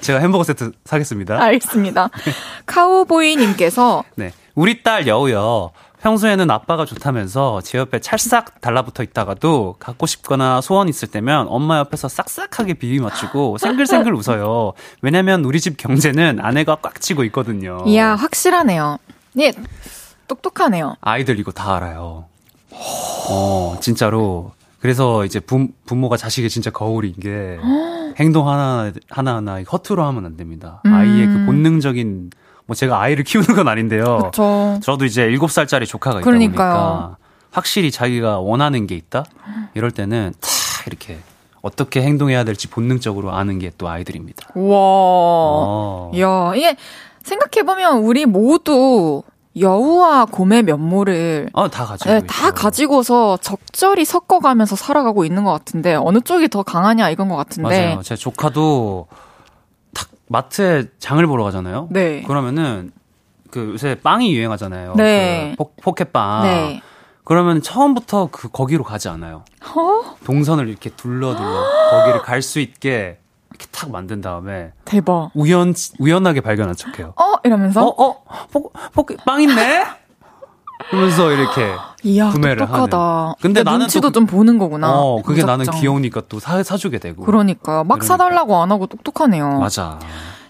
제가 햄버거 세트 사겠습니다. 알겠습니다. 카우보이님께서 네 우리 딸 여우요. 평소에는 아빠가 좋다면서 제 옆에 찰싹 달라붙어 있다가도 갖고 싶거나 소원 있을 때면 엄마 옆에서 싹싹하게 비비 맞추고 생글생글 웃어요. 왜냐면 우리 집 경제는 아내가 꽉 쥐고 있거든요. 이야, 확실하네요. 예, 똑똑하네요. 아이들 이거 다 알아요. 어, 진짜로. 그래서 이제 부, 부모가 자식의 진짜 거울인 게 행동 하나, 하나하나 허투루 하면 안 됩니다. 음. 아이의 그 본능적인, 뭐 제가 아이를 키우는 건 아닌데요. 그렇죠. 저도 이제 7살짜리 조카가 있다 그러니까요. 보니까 확실히 자기가 원하는 게 있다? 이럴 때는 다 이렇게 어떻게 행동해야 될지 본능적으로 아는 게 또 아이들입니다. 우와. 어. 이야, 이게 생각해 보면 우리 모두 여우와 곰의 면모를 어, 다 가지고 네. 다 가지고서 적절히 섞어가면서 살아가고 있는 것 같은데 어느 쪽이 더 강하냐 이건 것 같은데 맞아요. 제 조카도 탁 마트에 장을 보러 가잖아요. 네. 그러면은 그 요새 빵이 유행하잖아요. 네. 그 포, 포켓빵. 네. 그러면 처음부터 그 거기로 가지 않아요. 어? 동선을 이렇게 둘러 둘러 거기를 갈 수 있게 이렇게 탁 만든 다음에 대박. 우연 우연하게 발견한 척해요. 어 이러면서 어, 어, 포, 포켓 빵 있네. 그러면서 이렇게 이야 구매를 똑똑하다. 하는. 근데 나는 눈치도 또 그- 좀 보는 거구나. 어, 그게 나는 무작정. 귀여우니까 또 사, 사주게 되고. 그러니까 막 그러니까. 사달라고 안 하고 똑똑하네요. 맞아.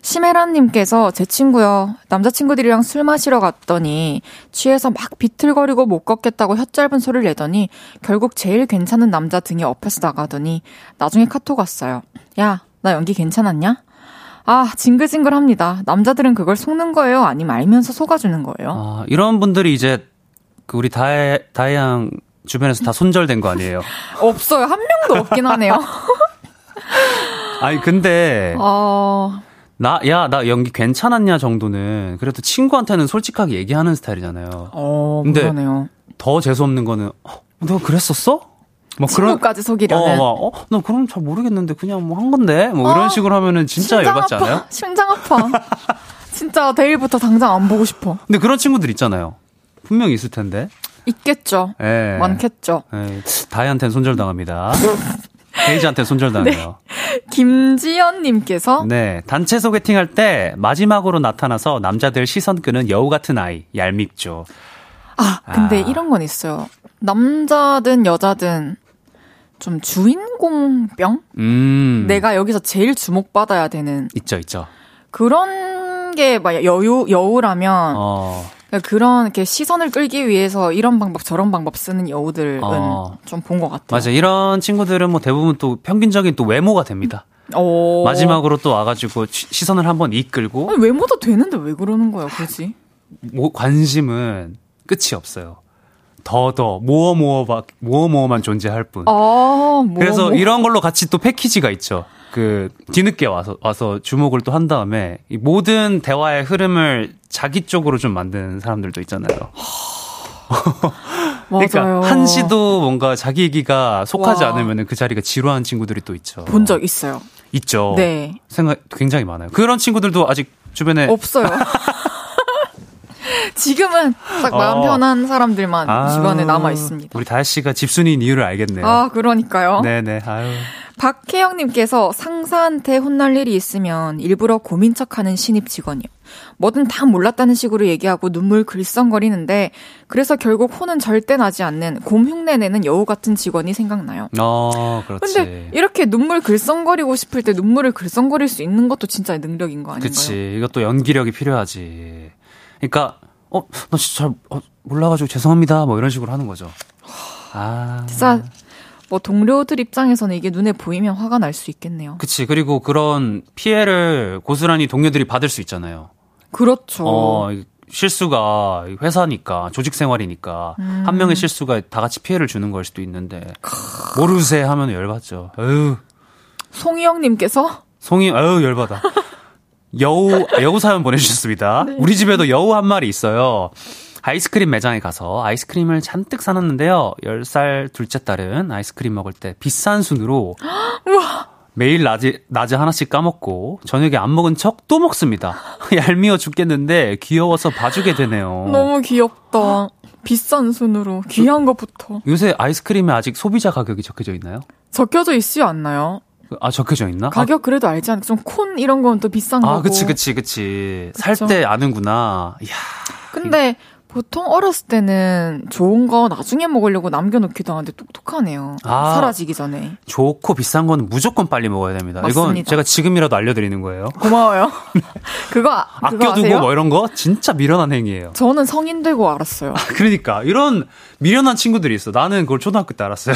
심혜란님께서 제 친구요. 남자친구들이랑 술 마시러 갔더니 취해서 막 비틀거리고 못 걷겠다고 혀 짧은 소리를 내더니 결국 제일 괜찮은 남자 등에 업혀서 나가더니 나중에 카톡 왔어요. 야, 나 연기 괜찮았냐? 아, 징글징글합니다. 남자들은 그걸 속는 거예요? 아니면 알면서 속아주는 거예요? 아, 이런 분들이 이제 그 우리 다혜 다혜양 주변에서 다 손절된 거 아니에요? 없어요. 한 명도 없긴 하네요. 아니 근데 어, 나 야 나 연기 괜찮았냐 정도는 그래도 친구한테는 솔직하게 얘기하는 스타일이잖아요. 어, 근데 그러네요. 더 재수 없는 거는 어, 너가 그랬었어? 막 친구까지 속이려는. 어, 막, 어, 나 그럼 잘 모르겠는데 그냥 뭐 한 건데 뭐 이런 어, 식으로 하면은 진짜 열받지 아파. 않아요? 심장 아파. 진짜 내일부터 당장 안 보고 싶어. 근데 그런 친구들 있잖아요. 분명히 있을 텐데. 있겠죠. 예. 많겠죠. 예, 다혜한테는 손절당합니다. 헤이즈한테 손절당해요. 김지연님께서 네. 단체 소개팅 할 때 마지막으로 나타나서 남자들 시선 끄는 여우 같은 아이. 얄밉죠. 아 근데 아. 이런 건 있어요. 남자든 여자든 좀 주인공병? 음. 내가 여기서 제일 주목받아야 되는 있죠, 있죠. 그런 게 막 여유 여우라면 어. 그러니까 그런 이렇게 시선을 끌기 위해서 이런 방법 저런 방법 쓰는 여우들은 어. 좀본 것 같아요. 맞아. 이런 친구들은 뭐 대부분 또 평균적인 또 외모가 됩니다. 오. 마지막으로 또 와가지고 시- 시선을 한번 이끌고 아니, 외모도 되는데 왜 그러는 거야, 굳이? 뭐 관심은 끝이 없어요. 더더 모어 모어 모어 모어만 존재할 뿐. 아, 뭐, 그래서 뭐. 이런 걸로 같이 또 패키지가 있죠. 그 뒤늦게 와서 와서 주목을 또 한 다음에 이 모든 대화의 흐름을 자기 쪽으로 좀 만드는 사람들도 있잖아요. 그러니까 한시도 뭔가 자기 얘기가 속하지 와. 않으면 그 자리가 지루한 친구들이 또 있죠. 본 적 있어요. 있죠. 네. 생각 굉장히 많아요. 그런 친구들도 아직 주변에 없어요. 지금은 딱 마음 어. 편한 사람들만 아, 주변에 남아 있습니다. 우리 다혜 씨가 집순이인 이유를 알겠네요. 아, 그러니까요. 네네. 아유. 박혜영님께서 상사한테 혼날 일이 있으면 일부러 고민 척하는 신입 직원이요. 뭐든 다 몰랐다는 식으로 얘기하고 눈물 글썽거리는데 그래서 결국 혼은 절대 나지 않는 곰 흉내내는 여우 같은 직원이 생각나요. 어, 그렇지. 근데 이렇게 눈물 글썽거리고 싶을 때 눈물을 글썽거릴 수 있는 것도 진짜 능력인 거 아닌가요? 그치. 이것도 연기력이 필요하지. 그러니까, 어, 나 진짜 잘 어, 몰라가지고 죄송합니다. 뭐 이런 식으로 하는 거죠. 아. 진짜 뭐 동료들 입장에서는 이게 눈에 보이면 화가 날 수 있겠네요. 그치. 그리고 그런 피해를 고스란히 동료들이 받을 수 있잖아요. 그렇죠. 어, 이 실수가 회사니까, 조직 생활이니까, 음. 한 명의 실수가 다 같이 피해를 주는 걸 수도 있는데, 모르세 하면 열받죠. 에휴, 송희영님께서 송이, 에휴, 열받아. 여우, 여우 사연 보내주셨습니다. 네. 우리 집에도 여우 한 마리 있어요. 아이스크림 매장에 가서 아이스크림을 잔뜩 사놨는데요. 10살 둘째 딸은 아이스크림 먹을 때 비싼 순으로 매일 낮에, 낮에 하나씩 까먹고 저녁에 안 먹은 척 또 먹습니다. 얄미워 죽겠는데 귀여워서 봐주게 되네요. 너무 귀엽다. 비싼 순으로 귀한 것부터 요새 아이스크림에 아직 소비자 가격이 적혀져 있나요? 적혀져 있지 않나요? 아, 적혀져 있나? 가격 그래도 알지 않을까? 좀콘 이런 건 또 비싼 아, 거고. 아 그치, 그치, 그치. 살. 때 아는구나. 이야. 근데 보통 어렸을 때는 좋은 거 나중에 먹으려고 남겨놓기도 하는데 똑똑하네요. 아, 사라지기 전에. 좋고 비싼 거는 무조건 빨리 먹어야 됩니다. 맞습니다. 이건 제가 지금이라도 알려드리는 거예요. 고마워요. 그거, 그거 아껴두고 아세요? 뭐 이런 거 진짜 미련한 행위예요. 저는 성인 되고 알았어요. 아, 그러니까 이런 미련한 친구들이 있어. 나는 그걸 초등학교 때 알았어요.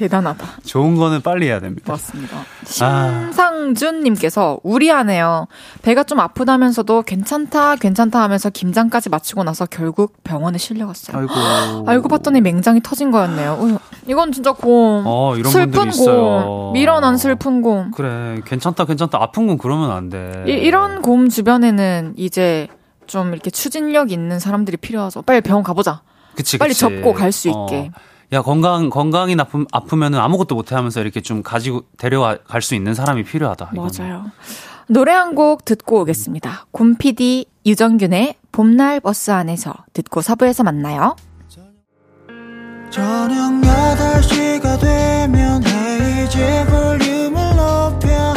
대단하다. 좋은 거는 빨리 해야 됩니다. 맞습니다. 아. 심상준님께서 우리하네요. 배가 좀 아프다면서도 괜찮다, 괜찮다 하면서 김장까지 마치고 나서 결국 병원에 실려갔어요. 아이고. 알고 봤더니 맹장이 터진 거였네요. 이건 진짜 곰. 어, 이런 슬픈 곰. 미련한 슬픈 곰. 그래, 괜찮다, 괜찮다. 아픈 건 그러면 안 돼. 이, 이런 곰 주변에는 이제 좀 이렇게 추진력 있는 사람들이 필요하죠. 빨리 병원 가보자. 그치, 빨리 그치. 접고 갈 수 있게. 어. 야 건강 건강이 나쁨 아프면은 아무것도 못해 하면서 이렇게 좀 가지고 데려갈 수 있는 사람이 필요하다. 이거는. 맞아요. 노래 한 곡 듣고 오겠습니다. 곰피디 유정균의 봄날 버스 안에서 듣고 서부에서 만나요. 저녁 8시가 되면 헤이즈 볼륨을 높여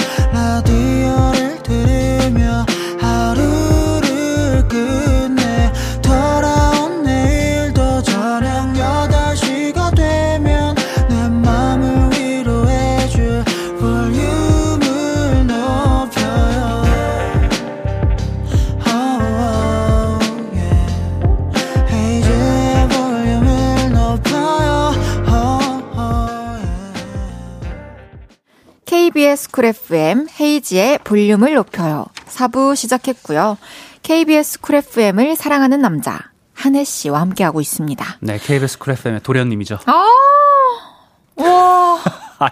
KBS 쿨 FM 헤이즈의 볼륨을 높여요. 4부 시작했고요. KBS 쿨 FM을 사랑하는 남자 한해 씨와 함께하고 있습니다. 네, KBS 쿨 FM의 도련님이죠. 아, 와,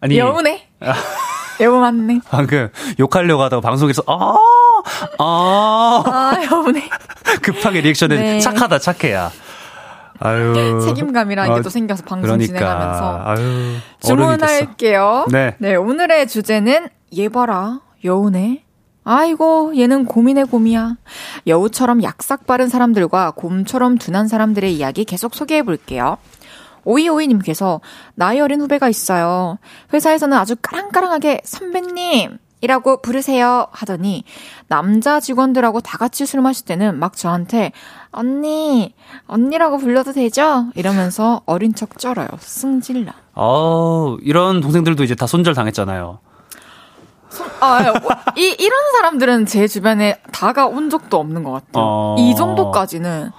아니 여우네. 여우 맞네. 방금 욕하려고 하다가 방송에서 아, 아, 아 여우네. 급하게 리액션에 네. 착하다 착해야. 아유. 책임감이라는 게 또 어, 생겨서 방송 그러니까. 진행하면서. 아유. 주문할게요. 네. 네, 오늘의 주제는 얘 봐라. 여우네. 아이고, 얘는 고민의 곰이야. 여우처럼 약삭 빠른 사람들과 곰처럼 둔한 사람들의 이야기 계속 소개해 볼게요. 오이오이님께서 나이 어린 후배가 있어요. 회사에서는 아주 까랑까랑하게 선배님! 이라고 부르세요 하더니 남자 직원들하고 다 같이 술 마실 때는 막 저한테 언니 언니라고 불러도 되죠? 이러면서 어린 척 쩔어요. 승질나. 어 이런 동생들도 이제 다 손절 당했잖아요. 아, 뭐, 이, 이런 사람들은 제 주변에 다가온 적도 없는 것 같아요. 어... 이 정도까지는.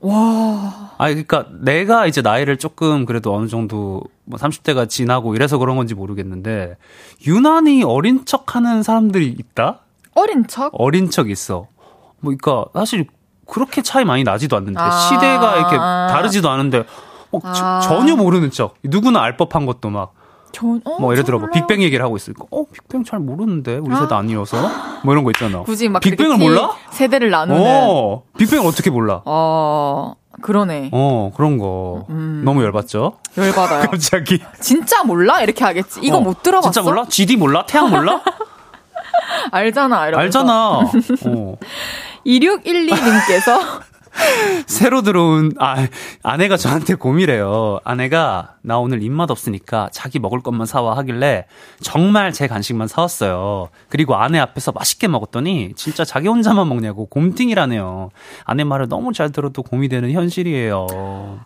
와. 아, 그러니까 내가 이제 나이를 조금 그래도 어느 정도 뭐 30대가 지나고 이래서 그런 건지 모르겠는데 유난히 어린 척하는 사람들이 있다? 어린 척? 어린 척 있어. 뭐 그러니까 사실 그렇게 차이 많이 나지도 않는데 아~ 시대가 이렇게 다르지도 않은데 어, 아~ 전혀 모르는 척. 누구나 알 법한 것도 막 전, 어, 뭐 예를 들어 뭐 빅뱅 얘기를 하고 있으니까 어 빅뱅 잘 모르는데 우리 세대 아. 아니어서 뭐 이런 거 있잖아. 굳이 막 빅뱅을 몰라? 세대를 나누는. 어 빅뱅을 어떻게 몰라? 어 그러네. 어 그런 거 음. 너무 열받죠? 열받아요. 갑자기 진짜 몰라 이렇게 하겠지. 이거 어, 못 들어봤어? 진짜 몰라? GD 몰라? 태양 몰라? 알잖아. 이러면서. 알잖아. 어. 2612님께서 새로 들어온 아 아내가 저한테 고미래요. 아내가 나 오늘 입맛 없으니까 자기 먹을 것만 사와 하길래 정말 제 간식만 사왔어요. 그리고 아내 앞에서 맛있게 먹었더니 진짜 자기 혼자만 먹냐고 곰팅이라네요. 아내 말을 너무 잘 들어도 곰이 되는 현실이에요.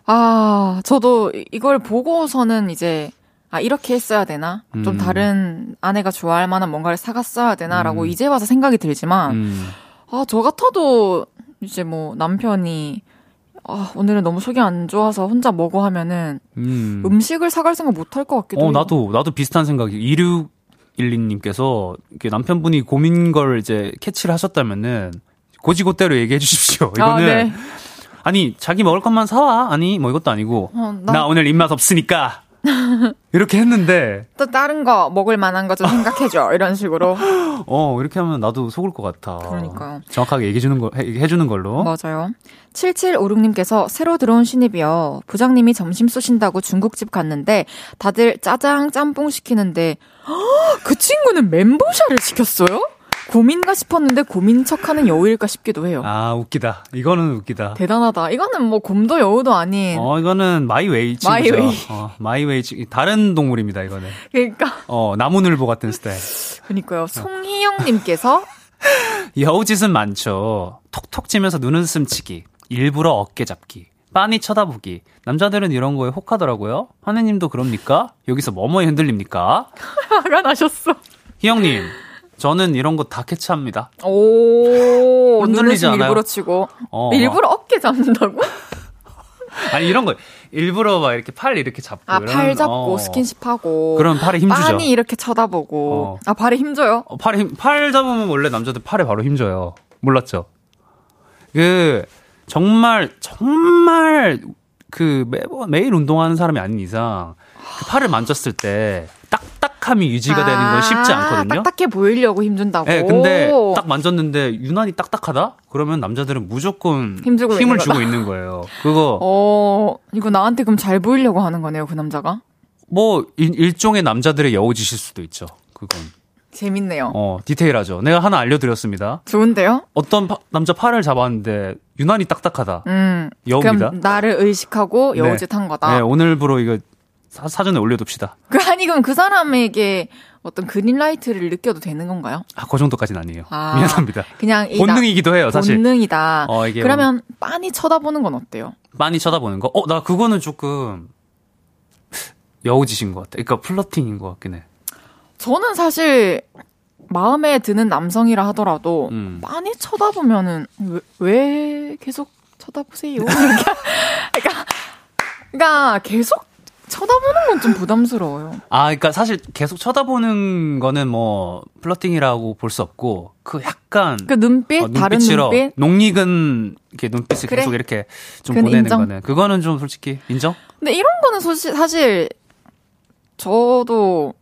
아 저도 이걸 보고서는 이제 아, 이렇게 했어야 되나? 음. 좀 다른 아내가 좋아할 만한 뭔가를 사갔어야 되나라고 음. 이제 와서 생각이 들지만, 음. 아, 저 같아도 이제 뭐 남편이 아, 오늘은 너무 속이 안 좋아서 혼자 먹어 하면은 음. 식을 사갈 생각 못 할 것 같기도 어, 해요. 나도 나도 비슷한 생각이 2612님께서 남편분이 고민 걸 이제 캐치를 하셨다면은 고지고대로 얘기해 주십시오. 아, 이거는 아, 네. 아니 자기 먹을 것만 사와 아니 뭐 이것도 아니고 어, 나... 나 오늘 입맛 없으니까 이렇게 했는데. 또 다른 거 먹을 만한 거 좀 생각해줘. 이런 식으로. 어 이렇게 하면 나도 속을 것 같아. 그러니까요 정확하게 얘기해 주는 거 해주는 걸로. 맞아요. 7756님께서 새로 들어온 신입이요. 부장님이 점심 쏘신다고 중국집 갔는데 다들 짜장 짬뽕 시키는데 그 친구는 멘보샤를 시켰어요? 고민가 싶었는데 고민 척하는 여우일까 싶기도 해요. 아 웃기다. 이거는 웃기다. 대단하다. 이거는 뭐 곰도 여우도 아닌. 어 이거는 my way 친구죠. my way. 어, my way 다른 동물입니다 이거는. 그러니까. 어 나무늘보 같은 스타일. 그러니까요. 송희영님께서 여우짓은 많죠. 톡톡 치면서 눈웃음 치기, 일부러 어깨 잡기, 빤히 쳐다보기. 남자들은 이런 거에 혹하더라고요. 한해님도 그럽니까? 여기서 뭐뭐에 흔들립니까? 화가 나셨어. 희영님, 저는 이런 거 다 캐치합니다. 오, 흔들리지 않아요? 일부러 치고. 어. 일부러 어깨 잡는다고? 아니 이런 거 일부러 막 이렇게 팔 이렇게 잡고 아, 이런, 팔 잡고 어. 스킨십 하고. 그럼 팔에 힘 주죠. 빤히 이렇게 쳐다보고. 어. 아, 발에 힘 줘요? 어, 팔에 힘, 팔 잡으면 원래 남자들 팔에 바로 힘 줘요. 몰랐죠? 그 정말 정말 그 매번 매일 운동하는 사람이 아닌 이상 그 팔을 만졌을 때 딱딱함이 유지가 되는 건 쉽지 않거든요. 아, 딱딱해 보이려고 힘준다고. 예, 근데 딱 만졌는데 유난히 딱딱하다? 그러면 남자들은 무조건 힘주고 힘을 거다. 주고 있는 거예요. 그거 어, 이거 나한테 그럼 잘 보이려고 하는 거네요, 그 남자가? 뭐 일, 일종의 남자들의 여우짓일 수도 있죠. 그건 재밌네요. 어 디테일하죠. 내가 하나 알려드렸습니다. 좋은데요? 어떤 파- 남자 팔을 잡았는데 유난히 딱딱하다. 음. 여우입니다. 그럼 나를 의식하고 여우짓 한 거다. 네, 오늘부로 이거 사, 사전에 올려둡시다. 그 아니 그럼 그 사람에게 어떤 그린라이트를 느껴도 되는 건가요? 아, 그 정도까지는 아니에요. 아, 미안합니다. 그냥 이 본능이기도 해요, 나- 사실. 본능이다. 어, 이게 그러면 빤히 쳐다보는 건 어때요? 많이 쳐다보는 거? 어, 나 그거는 조금 여우짓인 것 같아. 그러니까 플러팅인 것 같긴 해. 저는 사실 마음에 드는 남성이라 하더라도 음. 빤히 쳐다보면은 왜, 왜 계속 쳐다보세요? 그러니까, 그러니까 계속 쳐다보는 건 좀 부담스러워요. 아, 그러니까 사실 계속 쳐다보는 거는 뭐 플러팅이라고 볼 수 없고 그 약간 그 눈빛, 어, 다른 눈빛. 농익은 이렇게 눈빛을 그래. 계속 이렇게 좀 보내는 인정. 거는 그거는 좀 솔직히 인정? 근데 이런 거는 소시, 사실 저도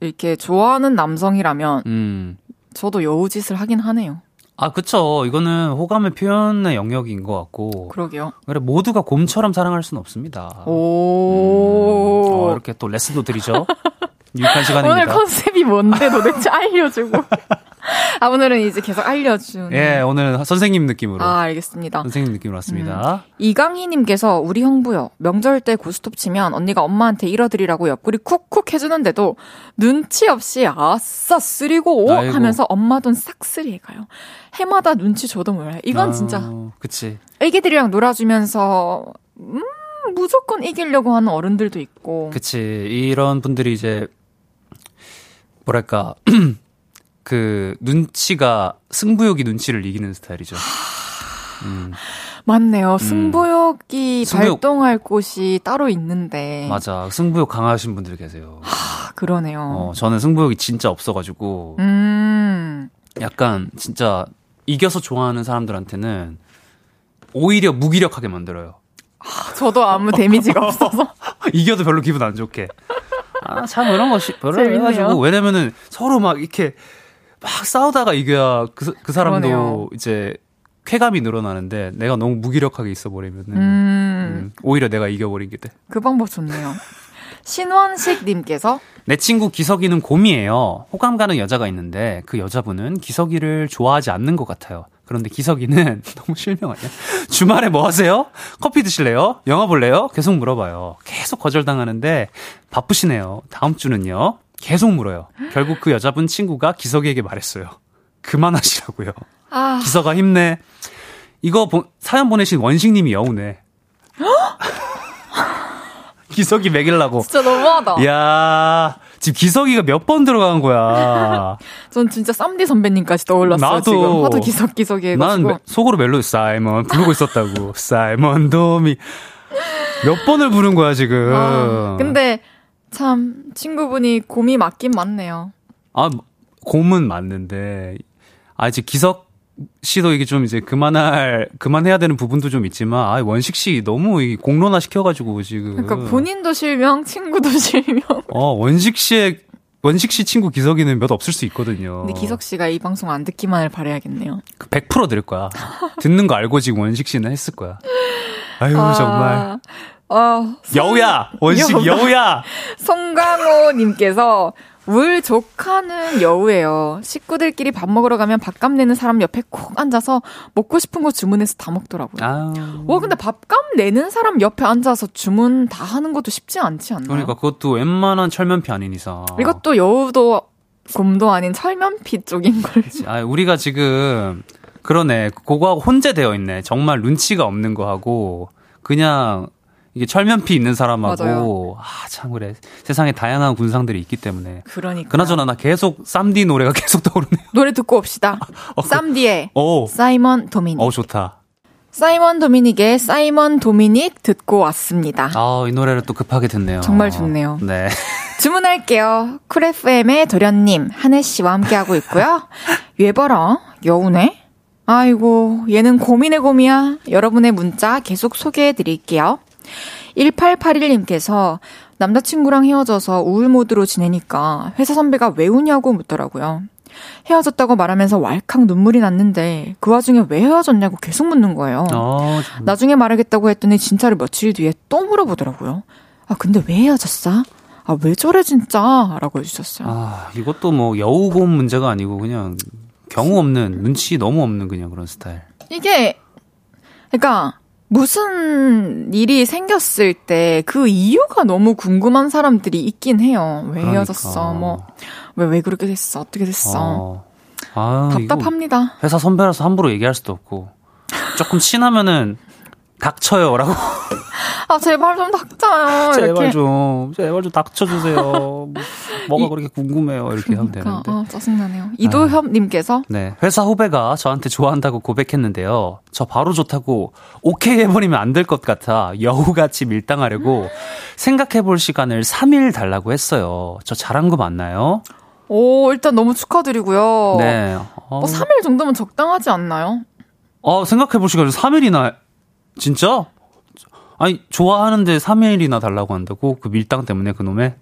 이렇게 좋아하는 남성이라면 음. 저도 여우짓을 하긴 하네요. 아, 그쵸. 이거는 호감의 표현의 영역인 것 같고. 그러게요. 그래, 모두가 곰처럼 사랑할 수는 없습니다. 오. 음, 어, 이렇게 또 레슨도 드리죠. 유익한 시간입니다. 오늘 컨셉이 뭔데 도대체 알려주고. 아, 오늘은 이제 계속 알려주는. 예, 오늘 선생님 느낌으로. 아, 알겠습니다. 선생님 느낌으로 왔습니다. 이강희님께서 우리 형부요. 명절 때 고스톱 치면 언니가 엄마한테 잃어드리라고 옆구리 쿡쿡 해주는데도 눈치 없이 아싸 쓰리고 아이고. 하면서 엄마 돈 싹쓸이 해가요. 해마다 눈치 줘도 몰라요. 이건 아, 진짜 그치. 애기들이랑 놀아주면서 음 무조건 이기려고 하는 어른들도 있고. 그치. 이런 분들이 이제, 뭐랄까, 그, 눈치가, 승부욕이 눈치를 이기는 스타일이죠. 음, 맞네요. 승부욕이 승부욕. 발동할 곳이 따로 있는데. 맞아. 승부욕 강하신 분들 계세요. 아, 그러네요. 어, 저는 승부욕이 진짜 없어가지고, 음. 약간, 진짜, 이겨서 좋아하는 사람들한테는, 오히려 무기력하게 만들어요. 저도 아무 데미지가 없어서. 이겨도 별로 기분 안 좋게. 아, 참, 이런 거, 시- 별로. 해가지고, 왜냐면은 서로 막 이렇게 막 싸우다가 이겨야 그, 그 사람도 그러네요. 이제 쾌감이 늘어나는데 내가 너무 무기력하게 있어버리면은, 음. 음, 오히려 내가 이겨버리게 돼. 그 방법 좋네요. 신원식님께서 내 친구 기석이는 곰이에요. 호감 가는 여자가 있는데 그 여자분은 기석이를 좋아하지 않는 것 같아요. 그런데 기석이는 너무 실명 아니야? 주말에 뭐 하세요? 커피 드실래요? 영화 볼래요? 계속 물어봐요. 계속 거절당하는데 바쁘시네요. 다음 주는요? 계속 물어요. 결국 그 여자분 친구가 기석이에게 말했어요. 그만하시라고요. 아 기석아 힘내. 이거 보- 사연 보내신 원식님이 여우네. 기석이 먹일라고. 진짜 너무하다. 야 지금 기석이가 몇 번 들어간 거야. 전 진짜 쌈디 선배님까지 떠올랐어요. 나도. 지금 하도 기석 기석이 난 해가지고. 매- 속으로 멜로디 사이먼 부르고 있었다고. 사이먼 도미. 몇 번을 부른 거야, 지금. 아, 근데 참 친구분이 곰이 맞긴 맞네요. 아, 곰은 맞는데. 아, 이제 기석 씨도 이게 좀 이제 그만할, 그만해야 되는 부분도 좀 있지만, 아, 원식 씨 너무 이 공론화 시켜가지고 지금. 그러니까 본인도 실명, 친구도 실명. 어, 원식 씨의, 원식 씨 친구 기석이는 몇 없을 수 있거든요. 근데 기석 씨가 이 방송 안 듣기만을 바라야겠네요. 100% 들을 거야. 듣는 거 알고 지금 원식 씨는 했을 거야. 아유, 아, 정말. 아, 여우야! 원식 여우. 여우야! 송강호님께서 울 조카는 여우예요. 식구들끼리 밥 먹으러 가면 밥값 내는 사람 옆에 콕 앉아서 먹고 싶은 거 주문해서 다 먹더라고요. 아. 와 근데 밥값 내는 사람 옆에 앉아서 주문 다 하는 것도 쉽지 않지 않나요? 그러니까 그것도 웬만한 철면피 아닌 이상. 이것도 여우도 곰도 아닌 철면피 쪽인 걸. 아, 우리가 지금 그러네. 그거하고 혼재되어 있네. 정말 눈치가 없는 거하고 그냥 이게 철면피 있는 사람하고 아 참 그래 세상에 다양한 군상들이 있기 때문에 그러니까 그나저나 나 계속 쌈디 노래가 계속 떠오르네요. 노래 듣고 옵시다. 어, 그- 쌈디의 오, 사이먼 도미닉. 어 좋다. 사이먼 도미닉의 사이먼 도미닉 듣고 왔습니다. 아 이 노래를 또 급하게 듣네요. 정말 좋네요. 네. 주문할게요. 쿨 FM의 도련님 한해 씨와 함께하고 있고요. 얘 봐라 여우네. 아이고 얘는 곰이네 곰이야. 여러분의 문자 계속 소개해 드릴게요. 1881님께서 남자친구랑 헤어져서 우울 모드로 지내니까 회사 선배가 왜 우냐고 묻더라고요. 헤어졌다고 말하면서 왈칵 눈물이 났는데 그 와중에 왜 헤어졌냐고 계속 묻는 거예요. 어, 참. 나중에 말하겠다고 했더니 진짜를 며칠 뒤에 또 물어보더라고요. 아, 근데 왜 헤어졌어? 아, 왜 저래 진짜? 라고 해주셨어요. 아 이것도 뭐 여우곰 문제가 아니고 그냥 경우 없는 눈치 너무 없는 그냥 그런 스타일. 이게, 그러니까, 무슨 일이 생겼을 때 그 이유가 너무 궁금한 사람들이 있긴 해요. 왜 그러니까. 헤어졌어? 뭐, 왜, 왜 그렇게 됐어? 어떻게 됐어? 어. 아, 이거 답답합니다. 회사 선배라서 함부로 얘기할 수도 없고 조금 친하면은 닥쳐요라고 아, 제발 좀 닥쳐요. 제발 이렇게. 좀 제발 좀 닥쳐주세요. 뭐, 뭐가 이- 그렇게 궁금해요 이렇게 하면 그러니까, 되는데. 아, 짜증나네요. 이도협님께서 네, 회사 후배가 저한테 좋아한다고 고백했는데요. 저 바로 좋다고 오케이 해버리면 안 될 것 같아 여우같이 밀당하려고 생각해볼 시간을 3일 달라고 했어요. 저 잘한 거 맞나요? 오, 일단 너무 축하드리고요. 네. 어, 뭐 3일 정도면 적당하지 않나요? 어, 생각해볼 시간을 3일이나 진짜? 아니 좋아하는데 3일이나 달라고 한다고 그 밀당 때문에 그놈의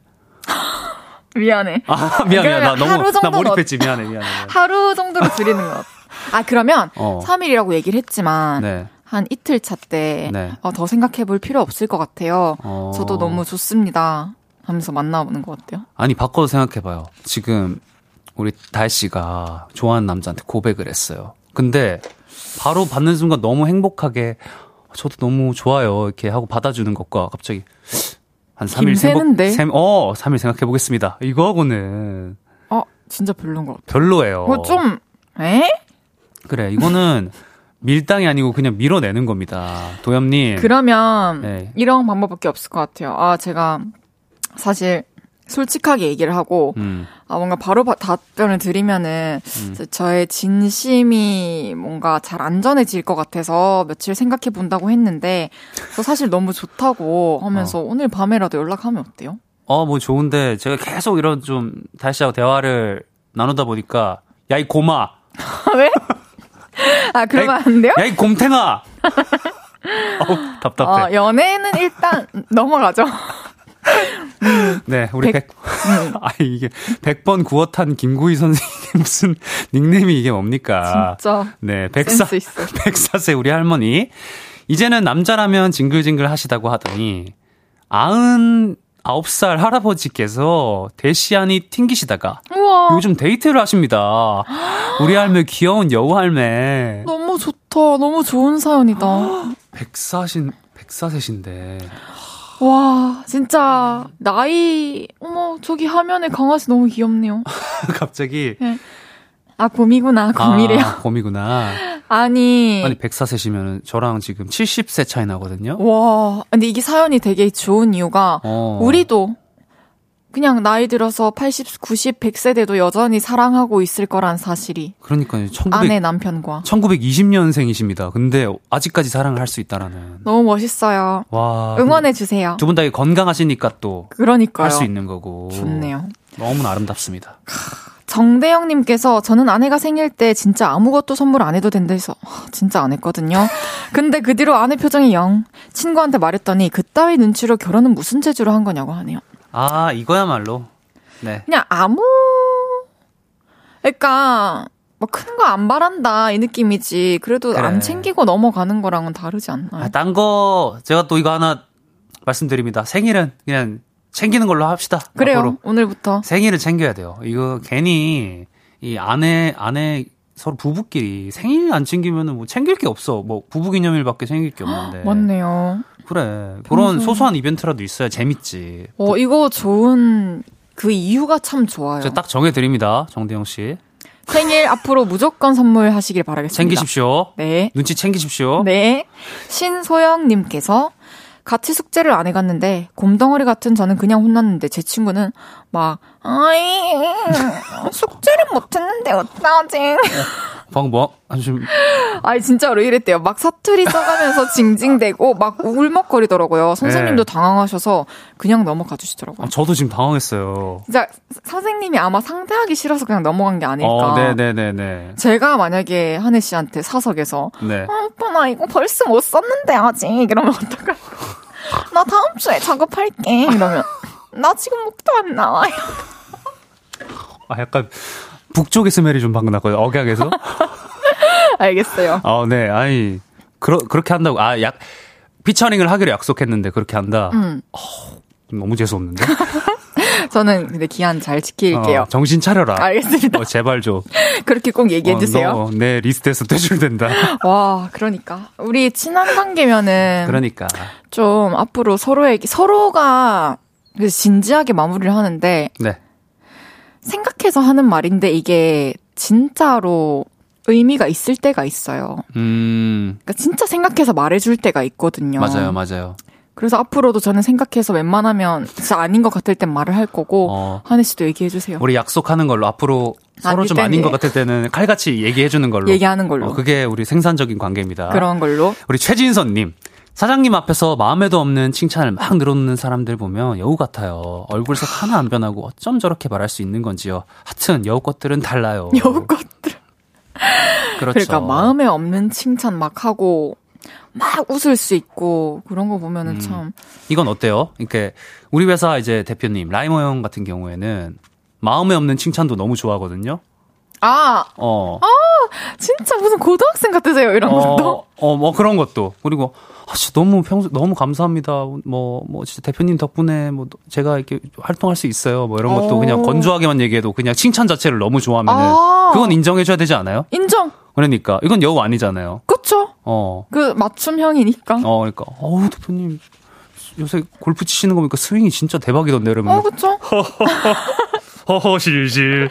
미안해. 아 미안해 그러면 나 너무 나 몰입했지 미안해 미안해, 미안해. 하루 정도로 줄이는 것. 아, 그러면 어. 3일이라고 얘기를 했지만 네. 한 이틀 차때 네. 어, 더 생각해 볼 필요 없을 것 같아요. 어. 저도 너무 좋습니다. 하면서 만나보는 것 같아요. 아니 바꿔서 생각해 봐요. 지금 우리 달 씨가 좋아하는 남자한테 고백을 했어요. 근데 바로 받는 순간 너무 행복하게 저도 너무 좋아요 이렇게 하고 받아주는 것과 갑자기 한 3일 김새는데? 생각, 어 3일 생각해 보겠습니다. 이거하고는 어, 진짜 별로인 것 같아요. 별로예요. 그거 좀, 에? 그래 이거는 밀당이 아니고 그냥 밀어내는 겁니다. 도엽 님. 그러면 네. 이런 방법밖에 없을 것 같아요. 아, 제가 사실 솔직하게 얘기를 하고 음, 아, 뭔가 바로 바- 답변을 드리면은 저의 진심이 뭔가 잘 안전해질 것 같아서 며칠 생각해 본다고 했는데 저 사실 너무 좋다고 하면서 오늘 밤에라도 연락하면 어때요? 어, 뭐 좋은데 제가 계속 이런 좀 달씨하고 대화를 나누다 보니까 야 이 고마, 왜? 아, 그러면 안 돼요? 야 이 곰탱아. 어우, 답답해. 어, 연애는 일단 넘어가죠. 네, 우리 백- 백, 아 이게 100번 구워탄 김구희 선생님 무슨 닉네임이 이게 뭡니까? 진짜 네, 백사, 센스 있어. 백사세 우리 할머니. 이제는 남자라면 징글징글 하시다고 하더니, 아흔 아홉 살 할아버지께서 대시안이 튕기시다가, 우와. 요즘 데이트를 하십니다. 우리 할매 귀여운 여우 할매. 너무 좋다. 너무 좋은 사연이다. 백사신, 백사세신데. 와, 진짜 나이 어머 저기 화면에 강아지 너무 귀엽네요. 갑자기. 아 곰이구나 곰이래요. 아, 곰이구나. 아니, 아니, 백사세시면 저랑 지금 70세 차이 나거든요. 와 근데 이게 사연이 되게 좋은 이유가 어. 우리도 그냥 나이 들어서 80, 90, 100세 돼도 여전히 사랑하고 있을 거란 사실이 그러니까요. 1900, 아내 남편과 1920년생이십니다. 근데 아직까지 사랑을 할 수 있다라는. 너무 멋있어요. 와. 응원해 주세요. 두 분 다 건강하시니까 또할 그러니까요. 수 있는 거고. 좋네요. 너무나 아름답습니다. 정대영님께서 저는 아내가 생일 때 진짜 아무것도 선물 안 해도 된다 해서 하, 진짜 안 했거든요. 근데 그 뒤로 아내 표정이 영. 친구한테 말했더니 그따위 눈치로 결혼은 무슨 재주로 한 거냐고 하네요. 아, 이거야말로. 네. 그냥 아무, 그러니까 뭐 큰 거 안 바란다 이 느낌이지. 그래도 그래. 안 챙기고 넘어가는 거랑은 다르지 않나요? 아, 딴 거, 제가 또 이거 하나 말씀드립니다. 생일은 그냥 챙기는 걸로 합시다. 그래요. 앞으로. 오늘부터 생일을 챙겨야 돼요. 이거 괜히 이 아내, 아내 서로 부부끼리 생일 안 챙기면은 뭐 챙길 게 없어. 뭐 부부 기념일밖에 챙길 게 없는데. 맞네요. 그래. 그런 소소한 이벤트라도 있어야 재밌지. 어 이거 좋은 그 이유가 참 좋아요. 딱 정해 드립니다, 정대영 씨. 생일 앞으로 무조건 선물하시길 바라겠습니다. 챙기십시오. 네. 눈치 챙기십시오. 네. 신소영 님께서 같이 숙제를 안 해갔는데 곰덩어리 같은 저는 그냥 혼났는데 제 친구는 막 아이 숙제를 못했는데 어떡하지? 방금 뭐 아주 아니 진짜로 이랬대요. 막 사투리 써가면서 징징대고 막 울먹거리더라고요. 선생님도 네. 당황하셔서 그냥 넘어가 주시더라고요. 아, 저도 지금 당황했어요. 진짜 선생님이 아마 상대하기 싫어서 그냥 넘어간 게 아닐까. 어, 네네네네. 제가 만약에 한혜 씨한테 사석에서 네. 아, 오빠 나 이거 벌써 못 썼는데 아직 이러면 어떡할 나 다음 주에 작업할게 이러면 나 지금 목도 안 나와요. 아 약간 북쪽의 스멜이 좀 방금 났거든요. 억양에서. 알겠어요. 아, 네. 아니 그러, 그렇게 한다고 아 약 피처링을 하기로 약속했는데 그렇게 한다. 음, 너무 재수 없는데. 저는 근데 기한 잘 지킬게요. 어, 정신 차려라. 알겠습니다. 어, 제발 좀. 그렇게 꼭 얘기해 어, 주세요. 너, 내 리스트에서 떼줄된다. 와, 그러니까 우리 친한 관계면은 그러니까. 좀 앞으로 서로에게 서로가 그래서 진지하게 마무리를 하는데 네. 생각해서 하는 말인데 이게 진짜로 의미가 있을 때가 있어요. 음. 그러니까 진짜 생각해서 말해줄 때가 있거든요. 맞아요, 맞아요. 그래서 앞으로도 저는 생각해서 웬만하면 진짜 아닌 것 같을 땐 말을 할 거고 어. 한혜 씨도 얘기해 주세요. 우리 약속하는 걸로 앞으로 서로 아닐 좀 아닌 것 예. 같을 때는 칼같이 얘기해 주는 걸로. 얘기하는 걸로. 어, 그게 우리 생산적인 관계입니다. 그런 걸로. 우리 최진선님. 사장님 앞에서 마음에도 없는 칭찬을 막 늘어놓는 사람들 보면 여우 같아요. 얼굴색 하나 안 변하고 어쩜 저렇게 말할 수 있는 건지요. 하여튼 여우 것들은 달라요. 여우 것들. 그렇죠. 그러니까 마음에 없는 칭찬 막 하고 막 웃을 수 있고 그런 거 보면은 음. 참 이건 어때요? 이렇게 우리 회사 이제 대표님 라이머 형 같은 경우에는 마음에 없는 칭찬도 너무 좋아하거든요. 아, 어. 진짜 무슨 고등학생 같으세요, 이런 것도. 어, 어, 뭐 그런 것도. 그리고, 아, 진짜 너무 평소, 너무 감사합니다. 뭐, 뭐, 진짜 대표님 덕분에 뭐, 제가 이렇게 활동할 수 있어요. 뭐 이런 것도 어. 그냥 건조하게만 얘기해도 그냥 칭찬 자체를 너무 좋아하면은, 아. 그건 인정해줘야 되지 않아요? 인정. 그러니까. 이건 여우 아니잖아요. 그쵸? 어. 그 맞춤형이니까. 어, 그러니까. 어우, 대표님. 요새 골프 치시는 거 보니까 스윙이 진짜 대박이던데, 이러면. 어, 그쵸? 허허실실.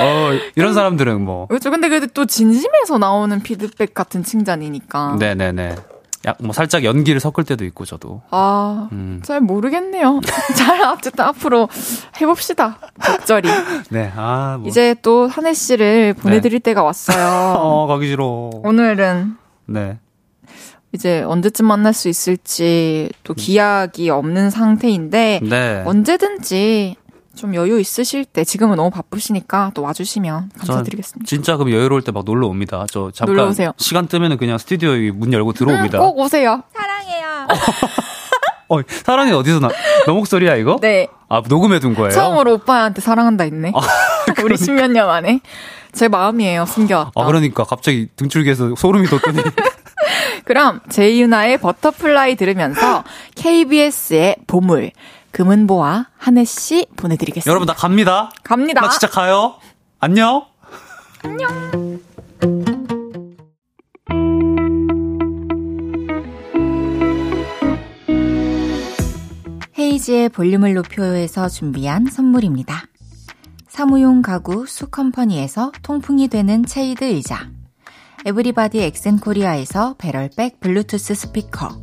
어, 이런 사람들은 뭐. 그쵸. 근데 그래도 또 진심에서 나오는 피드백 같은 칭찬이니까. 네네네. 약, 뭐, 살짝 연기를 섞을 때도 있고, 저도. 아, 음. 잘 모르겠네요. 잘, 어쨌든 앞으로 해봅시다. 적절히. 네, 아, 뭐. 이제 또 한혜 씨를 보내드릴 때가 왔어요. 어, 가기 싫어. 오늘은 네. 이제 언제쯤 만날 수 있을지 또 기약이 없는 상태인데 네. 언제든지 좀 여유 있으실 때 지금은 너무 바쁘시니까 또 와주시면 감사드리겠습니다. 진짜 그럼 여유로울 때 막 놀러 옵니다. 저 잠깐 놀러 오세요. 시간 뜨면은 그냥 스튜디오 문 열고 들어옵니다. 음, 꼭 오세요. 사랑해요. 어, 사랑이 어디서 나? 너 목소리야 이거? 네. 아 녹음해 둔 거예요? 처음으로 오빠한테 사랑한다 했네. 우리 십몇 년 만에. 제 마음이에요, 숨겨왔다. 아 그러니까 갑자기 등줄기에서 소름이 돋더니 그럼 제이유나의 Butterfly 들으면서 KBS의 보물, 금은보와 한해 씨 보내드리겠습니다. 여러분 나 갑니다. 갑니다. 나 진짜 가요. 안녕. 헤이즈의 볼륨을 높여요에서 준비한 선물입니다. 사무용 가구 수컴퍼니에서 통풍이 되는 체이드 의자 에브리바디 엑센코리아에서 배럴백 블루투스 스피커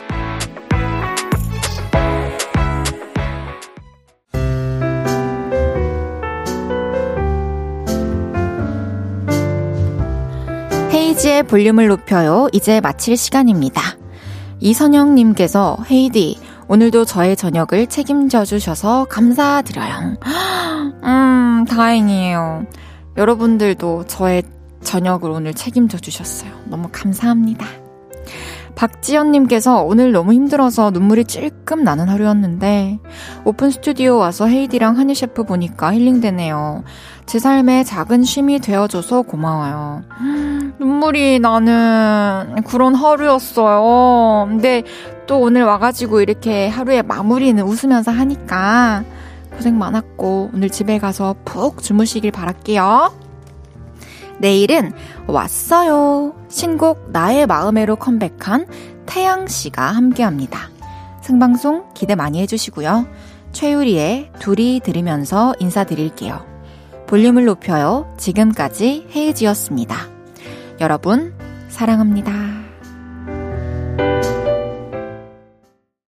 헤이지의 볼륨을 높여요. 이제 마칠 시간입니다. 이선영님께서 헤이디 오늘도 저의 저녁을 책임져 주셔서 감사드려요. 음, 다행이에요. 여러분들도 저의 저녁을 오늘 책임져 주셨어요. 너무 감사합니다. 박지연님께서 오늘 너무 힘들어서 눈물이 찔끔 나는 하루였는데 오픈 스튜디오 와서 헤이디랑 한희 셰프 보니까 힐링되네요. 제 삶의 작은 쉼이 되어줘서 고마워요. 눈물이 나는 그런 하루였어요. 근데 또 오늘 와가지고 이렇게 하루의 마무리는 웃으면서 하니까 고생 많았고 오늘 집에 가서 푹 주무시길 바랄게요. 내일은 왔어요. 신곡 나의 마음에로 컴백한 태양 씨가 함께 합니다. 생방송 기대 많이 해주시고요. 최유리의 둘이 들으면서 인사드릴게요. 볼륨을 높여요. 지금까지 헤이지였습니다. 여러분, 사랑합니다.